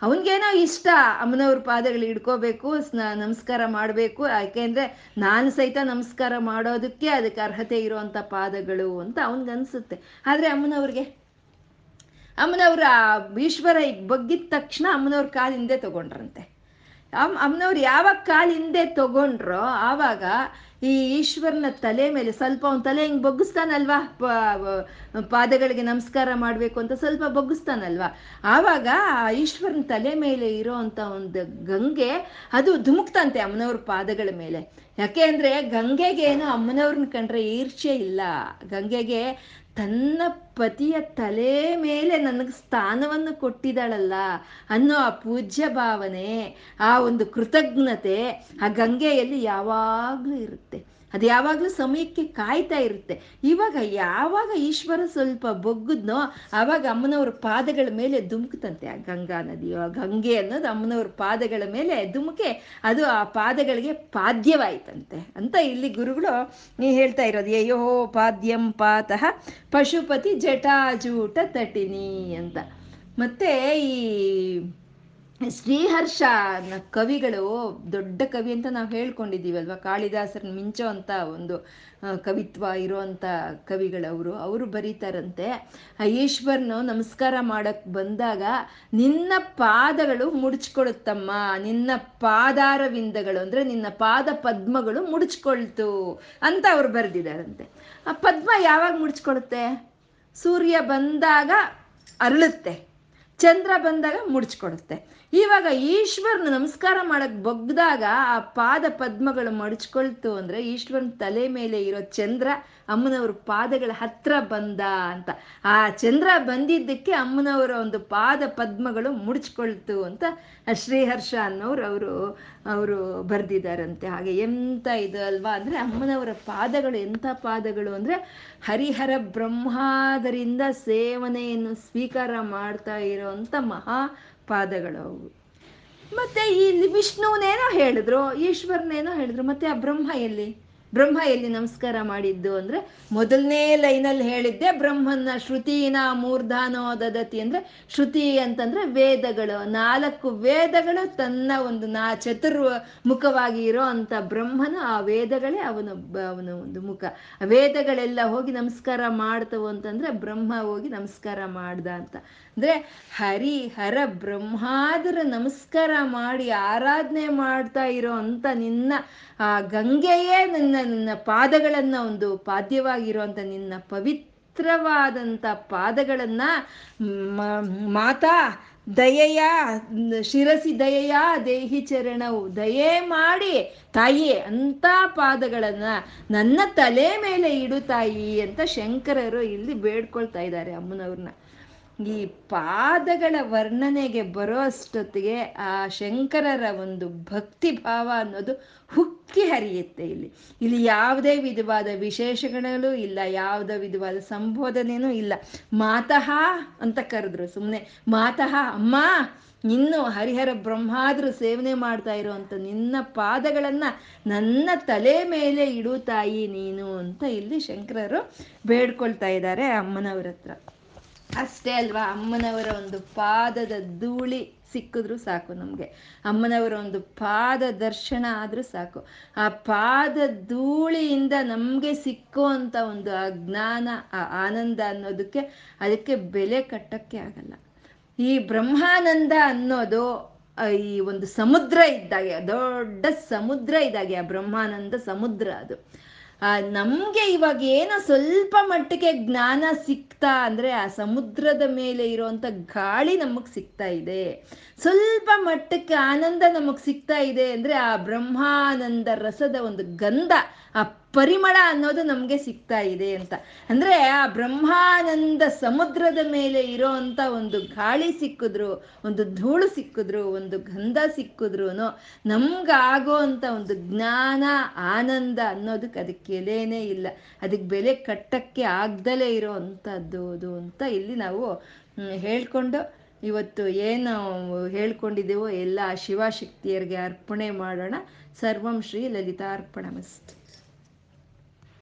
ಅವನಿಗೇನೋ ಇಷ್ಟ, ಅಮ್ಮನವ್ರ ಪಾದಗಳು ಹಿಡ್ಕೋಬೇಕು, ಸ್ನ, ನಮಸ್ಕಾರ ಮಾಡಬೇಕು ಯಾಕೆಂದ್ರೆ ನಾನು ಸಹಿತ ನಮಸ್ಕಾರ ಮಾಡೋದಕ್ಕೆ ಅದಕ್ಕೆ ಅರ್ಹತೆ ಇರುವಂತ ಪಾದಗಳು ಅಂತ ಅವನಿಗನ್ಸುತ್ತೆ. ಆದರೆ ಅಮ್ಮನವ್ರಿಗೆ, ಅಮ್ಮನವ್ರ ಈಶ್ವರ ಬಗ್ಗಿದ ತಕ್ಷಣ ಅಮ್ಮನವ್ರ ಕಾಲು ಹಿಂದೆ ತಗೊಂಡ್ರಂತೆ. ಅಮ್ ಅಮ್ಮನವ್ರು ಯಾವಾಗ ಕಾಲು ಹಿಂದೆ ತಗೊಂಡ್ರೋ ಆವಾಗ ಈ ಈಶ್ವರನ ತಲೆ ಮೇಲೆ ಸ್ವಲ್ಪ ಅವನ ತಲೆ ಹಿಂಗೆ ಬಗ್ಗಿಸ್ತಾನಲ್ವಾ? ಪಾದಗಳಿಗೆ ನಮಸ್ಕಾರ ಮಾಡಬೇಕು ಅಂತ ಸ್ವಲ್ಪ ಬಗ್ಗಿಸ್ತಾನಲ್ವಾ? ಆವಾಗ ಆ ಈಶ್ವರನ ತಲೆ ಮೇಲೆ ಇರೋ ಒಂದು ಗಂಗೆ ಅದು ಧುಮುಕ್ತಂತೆ ಅಮ್ಮನವ್ರ ಪಾದಗಳ ಮೇಲೆ. ಯಾಕೆ ಅಂದರೆ ಗಂಗೆಗೇನು ಅಮ್ಮನವ್ರನ್ನ ಕಂಡ್ರೆ ಈರ್ಷೆ ಇಲ್ಲ. ಗಂಗೆಗೆ ತನ್ನ ಪತಿಯ ತಲೆ ಮೇಲೆ ನನಗೆ ಸ್ಥಾನವನ್ನು ಕೊಟ್ಟಿದ್ದಾಳಲ್ಲ ಅನ್ನೋ ಆ ಪೂಜ್ಯ ಭಾವನೆ, ಆ ಒಂದು ಕೃತಜ್ಞತೆ ಆ ಗಂಗೆಯಲ್ಲಿ ಯಾವಾಗಲೂ ಇರುತ್ತೆ. ಅದು ಯಾವಾಗಲೂ ಸಮಯಕ್ಕೆ ಕಾಯ್ತಾ ಇರುತ್ತೆ. ಇವಾಗ ಯಾವಾಗ ಈಶ್ವರ ಸ್ವಲ್ಪ ಬೊಗ್ಗದ್ನೋ ಆವಾಗ ಅಮ್ಮನವ್ರ ಪಾದಗಳ ಮೇಲೆ ಧುಮುಕ್ತಂತೆ ಆ ಗಂಗಾ ನದಿಯೋ, ಗಂಗೆ ಅನ್ನೋದು ಅಮ್ಮನವ್ರ ಪಾದಗಳ ಮೇಲೆ ಧುಮುಕೆ, ಅದು ಆ ಪಾದಗಳಿಗೆ ಪಾದ್ಯವಾಯ್ತಂತೆ ಅಂತ ಇಲ್ಲಿ ಗುರುಗಳು ನೀ ಹೇಳ್ತಾ ಇರೋದು. ಅಯ್ಯೋ ಪಾದ್ಯಂ ಪಾತಃ ಪಶುಪತಿ ಜಟಾಜೂಟ ತಟಿನಿ ಅಂತ. ಮತ್ತೆ ಈ ಶ್ರೀಹರ್ಷ ಕವಿಗಳು ದೊಡ್ಡ ಕವಿ ಅಂತ ನಾವು ಹೇಳ್ಕೊಂಡಿದ್ದೀವಲ್ವ? ಕಾಳಿದಾಸರನ್ನ ಮಿಂಚೋ ಅಂತ ಒಂದು ಕವಿತ್ವ ಇರೋಂಥ ಕವಿಗಳವರು. ಅವರು ಬರೀತಾರಂತೆ ಆ ಈಶ್ವರನು ನಮಸ್ಕಾರ ಮಾಡಕ್ಕೆ ಬಂದಾಗ ನಿನ್ನ ಪಾದಗಳು ಮುಡ್ಚ್ಕೊಳುತ್ತಮ್ಮ ನಿನ್ನ ಪಾದಾರವಿಂದಗಳು ಅಂದರೆ ನಿನ್ನ ಪಾದ ಪದ್ಮಗಳು ಮುಡ್ಚ್ಕೊಳ್ತು ಅಂತ ಅವ್ರು ಬರೆದಿದ್ದಾರಂತೆ. ಆ ಪದ್ಮ ಯಾವಾಗ ಮುಡ್ಚ್ಕೊಳುತ್ತೆ ಸೂರ್ಯ ಬಂದಾಗ ಅರಳುತ್ತೆ. ಚಂದ್ರ ಬಂದಾಗ ಮುಡ್ಚ್ಕೊಡುತ್ತೆ. ಇವಾಗ ಈಶ್ವರನ ನಮಸ್ಕಾರ ಮಾಡಕ್ ಬಗ್ದಾಗ ಆ ಪಾದ ಪದ್ಮಗಳು ಮಡಚ್ಕೊಳ್ತು ಅಂದ್ರೆ ಈಶ್ವರನ ತಲೆ ಮೇಲೆ ಇರೋ ಚಂದ್ರ ಅಮ್ಮನವ್ರ ಪಾದಗಳ ಹತ್ರ ಬಂದ ಅಂತ. ಆ ಚಂದ್ರ ಬಂದಿದ್ದಕ್ಕೆ ಅಮ್ಮನವರ ಒಂದು ಪಾದ ಪದ್ಮಗಳು ಮುಡ್ಚ್ಕೊಳ್ತು ಅಂತ ಶ್ರೀಹರ್ಷ ಅನ್ನೋರು ಅವರು ಅವರು ಬರೆದಿದ್ದಾರಂತೆ. ಹಾಗೆ ಎಂತ ಇದು ಅಲ್ವಾ ಅಂದರೆ ಅಮ್ಮನವರ ಪಾದಗಳು ಎಂಥ ಪಾದಗಳು ಅಂದರೆ ಹರಿಹರ ಬ್ರಹ್ಮಾದರಿಂದ ಸೇವನೆಯನ್ನು ಸ್ವೀಕಾರ ಮಾಡ್ತಾ ಇರೋವಂಥ ಮಹಾ ಪಾದಗಳು ಅವು. ಮತ್ತೆ ಈ ವಿಷ್ಣುವನೇನೋ ಹೇಳಿದ್ರು, ಈಶ್ವರನೇನೋ ಹೇಳಿದ್ರು, ಮತ್ತೆ ಆ ಬ್ರಹ್ಮ ಎಲ್ಲಿ? ಬ್ರಹ್ಮ ಎಲ್ಲಿ ನಮಸ್ಕಾರ ಮಾಡಿದ್ದು ಅಂದ್ರೆ ಮೊದಲನೇ ಲೈನಲ್ಲಿ ಹೇಳಿದ್ದೆ ಬ್ರಹ್ಮನ ಶ್ರುತಿನ ಮೂರ್ಧಾನೋ ದದತಿ ಅಂದ್ರೆ ಶ್ರುತಿ ಅಂತಂದ್ರೆ ವೇದಗಳು. ನಾಲ್ಕು ವೇದಗಳು ತನ್ನ ಒಂದು ನಾ ಚತುರ್ ಮುಖವಾಗಿ ಇರೋ ಅಂತ ಬ್ರಹ್ಮನ ಆ ವೇದಗಳೇ ಅವನ ಅವನ ಒಂದು ಮುಖ. ವೇದಗಳೆಲ್ಲ ಹೋಗಿ ನಮಸ್ಕಾರ ಮಾಡ್ತವು ಅಂತಂದ್ರೆ ಬ್ರಹ್ಮ ಹೋಗಿ ನಮಸ್ಕಾರ ಮಾಡ್ದ ಅಂತ. ಅಂದ್ರೆ ಹರಿ, ಹರ, ಬ್ರಹ್ಮಾದರ ನಮಸ್ಕಾರ ಮಾಡಿ ಆರಾಧನೆ ಮಾಡ್ತಾ ಇರೋ ಅಂತ ನಿನ್ನ, ಆ, ಗಂಗೆಯೇ ನನ್ನ, ನಿನ್ನ ಪಾದಗಳನ್ನ ಒಂದು ಪಾದ್ಯವಾಗಿರುವಂತ ನಿನ್ನ ಪವಿತ್ರವಾದಂಥ ಪಾದಗಳನ್ನ ಮಾತಾ, ದಯೆಯ, ಶಿರಸಿ ದಯೆಯ, ದೇಹಿ ಚರಣವು ದಯೆ ಮಾಡಿ ತಾಯಿ ಅಂತ ಪಾದಗಳನ್ನ ನನ್ನ ತಲೆ ಮೇಲೆ ಇಡು ತಾಯಿ ಅಂತ ಶಂಕರರು ಇಲ್ಲಿ ಬೇಡ್ಕೊಳ್ತಾ ಇದ್ದಾರೆ ಅಮ್ಮನವ್ರನ್ನ. ಈ ಪಾದಗಳ ವರ್ಣನೆಗೆ ಬರೋ ಅಷ್ಟೊತ್ತಿಗೆ ಆ ಶಂಕರರ ಒಂದು ಭಕ್ತಿ ಭಾವ ಅನ್ನೋದು ಹುಕ್ಕಿ ಹರಿಯುತ್ತೆ ಇಲ್ಲಿ. ಇಲ್ಲಿ ಯಾವುದೇ ವಿಧವಾದ ವಿಶೇಷಗಳಲ್ಲೂ ಇಲ್ಲ, ಯಾವುದೇ ವಿಧವಾದ ಸಂಬೋಧನೆಯೂ ಇಲ್ಲ. ಮಾತಃ ಅಂತ ಕರೆದ್ರು ಸುಮ್ಮನೆ ಮಾತಃ, ಅಮ್ಮ, ಇನ್ನು ಹರಿಹರ ಬ್ರಹ್ಮಾದ್ರು ಸೇವನೆ ಮಾಡ್ತಾ ಇರುವಂತ ನಿನ್ನ ಪಾದಗಳನ್ನ ನನ್ನ ತಲೆ ಮೇಲೆ ಇಡು ತಾಯಿ ನೀನು ಅಂತ ಇಲ್ಲಿ ಶಂಕರರು ಬೇಡ್ಕೊಳ್ತಾ ಇದ್ದಾರೆ ಅಮ್ಮನವ್ರ ಹತ್ರ. ಅಷ್ಟೇ ಅಲ್ವಾ? ಅಮ್ಮನವರ ಒಂದು ಪಾದದ ಧೂಳಿ ಸಿಕ್ಕಿದ್ರು ಸಾಕು ನಮಗೆ. ಅಮ್ಮನವರ ಒಂದು ಪಾದ ದರ್ಶನ ಆದರೂ ಸಾಕು. ಆ ಪಾದ ಧೂಳಿಯಿಂದ ನಮಗೆ ಸಿಕ್ಕುವಂಥ ಒಂದು ಆ ಜ್ಞಾನ, ಆ ಆನಂದ ಅನ್ನೋದಕ್ಕೆ ಅದಕ್ಕೆ ಬೆಲೆ ಕಟ್ಟಕ್ಕೆ ಆಗಲ್ಲ. ಈ ಬ್ರಹ್ಮಾನಂದ ಅನ್ನೋದು ಈ ಒಂದು ಸಮುದ್ರ ಇದ್ದಾಗೆ, ದೊಡ್ಡ ಸಮುದ್ರ ಇದ್ದಾಗೆ, ಆ ಬ್ರಹ್ಮಾನಂದ ಸಮುದ್ರ ಅದು. ನಮ್ಗೆ ಇವಾಗ ಏನೋ ಸ್ವಲ್ಪ ಮಟ್ಟಿಗೆ ಜ್ಞಾನ ಸಿಗ್ತಾ ಅಂದ್ರೆ ಆ ಸಮುದ್ರದ ಮೇಲೆ ಇರುವಂತ ಗಾಳಿ ನಮಗ್ ಸಿಗ್ತಾ ಇದೆ. ಸ್ವಲ್ಪ ಮಟ್ಟಕ್ಕೆ ಆನಂದ ನಮಗ್ ಸಿಗ್ತಾ ಇದೆ ಅಂದ್ರೆ ಆ ಬ್ರಹ್ಮಾನಂದ ರಸದ ಒಂದು ಗಂಧ ಆ ಪರಿಮಳ ಅನ್ನೋದು ನಮ್ಗೆ ಸಿಗ್ತಾ ಇದೆ ಅಂತ. ಅಂದ್ರೆ ಆ ಬ್ರಹ್ಮಾನಂದ ಸಮುದ್ರದ ಮೇಲೆ ಇರೋ ಅಂತ ಒಂದು ಗಾಳಿ ಸಿಕ್ಕಿದ್ರು, ಒಂದು ಧೂಳು ಸಿಕ್ಕಿದ್ರು, ಒಂದು ಗಂಧ ಸಿಕ್ಕಿದ್ರು ನಮ್ಗಾಗೋ ಅಂತ ಒಂದು ಜ್ಞಾನ, ಆನಂದ ಅನ್ನೋದಕ್ಕೆ ಅದಕ್ಕೆ ಎಲೆನೇ ಇಲ್ಲ. ಅದಕ್ಕೆ ಬೆಲೆ ಕಟ್ಟಕ್ಕೆ ಆಗ್ದಲೇ ಇರೋ ಅಂಥದ್ದು ಅದು ಅಂತ ಇಲ್ಲಿ ನಾವು ಹೇಳ್ಕೊಂಡು ಇವತ್ತು ಏನು ಹೇಳ್ಕೊಂಡಿದ್ದೇವೋ ಎಲ್ಲ ಶಿವಶಕ್ತಿಯರಿಗೆ ಅರ್ಪಣೆ ಮಾಡೋಣ. ಸರ್ವಂ ಶ್ರೀ ಲಲಿತಾರ್ಪಣ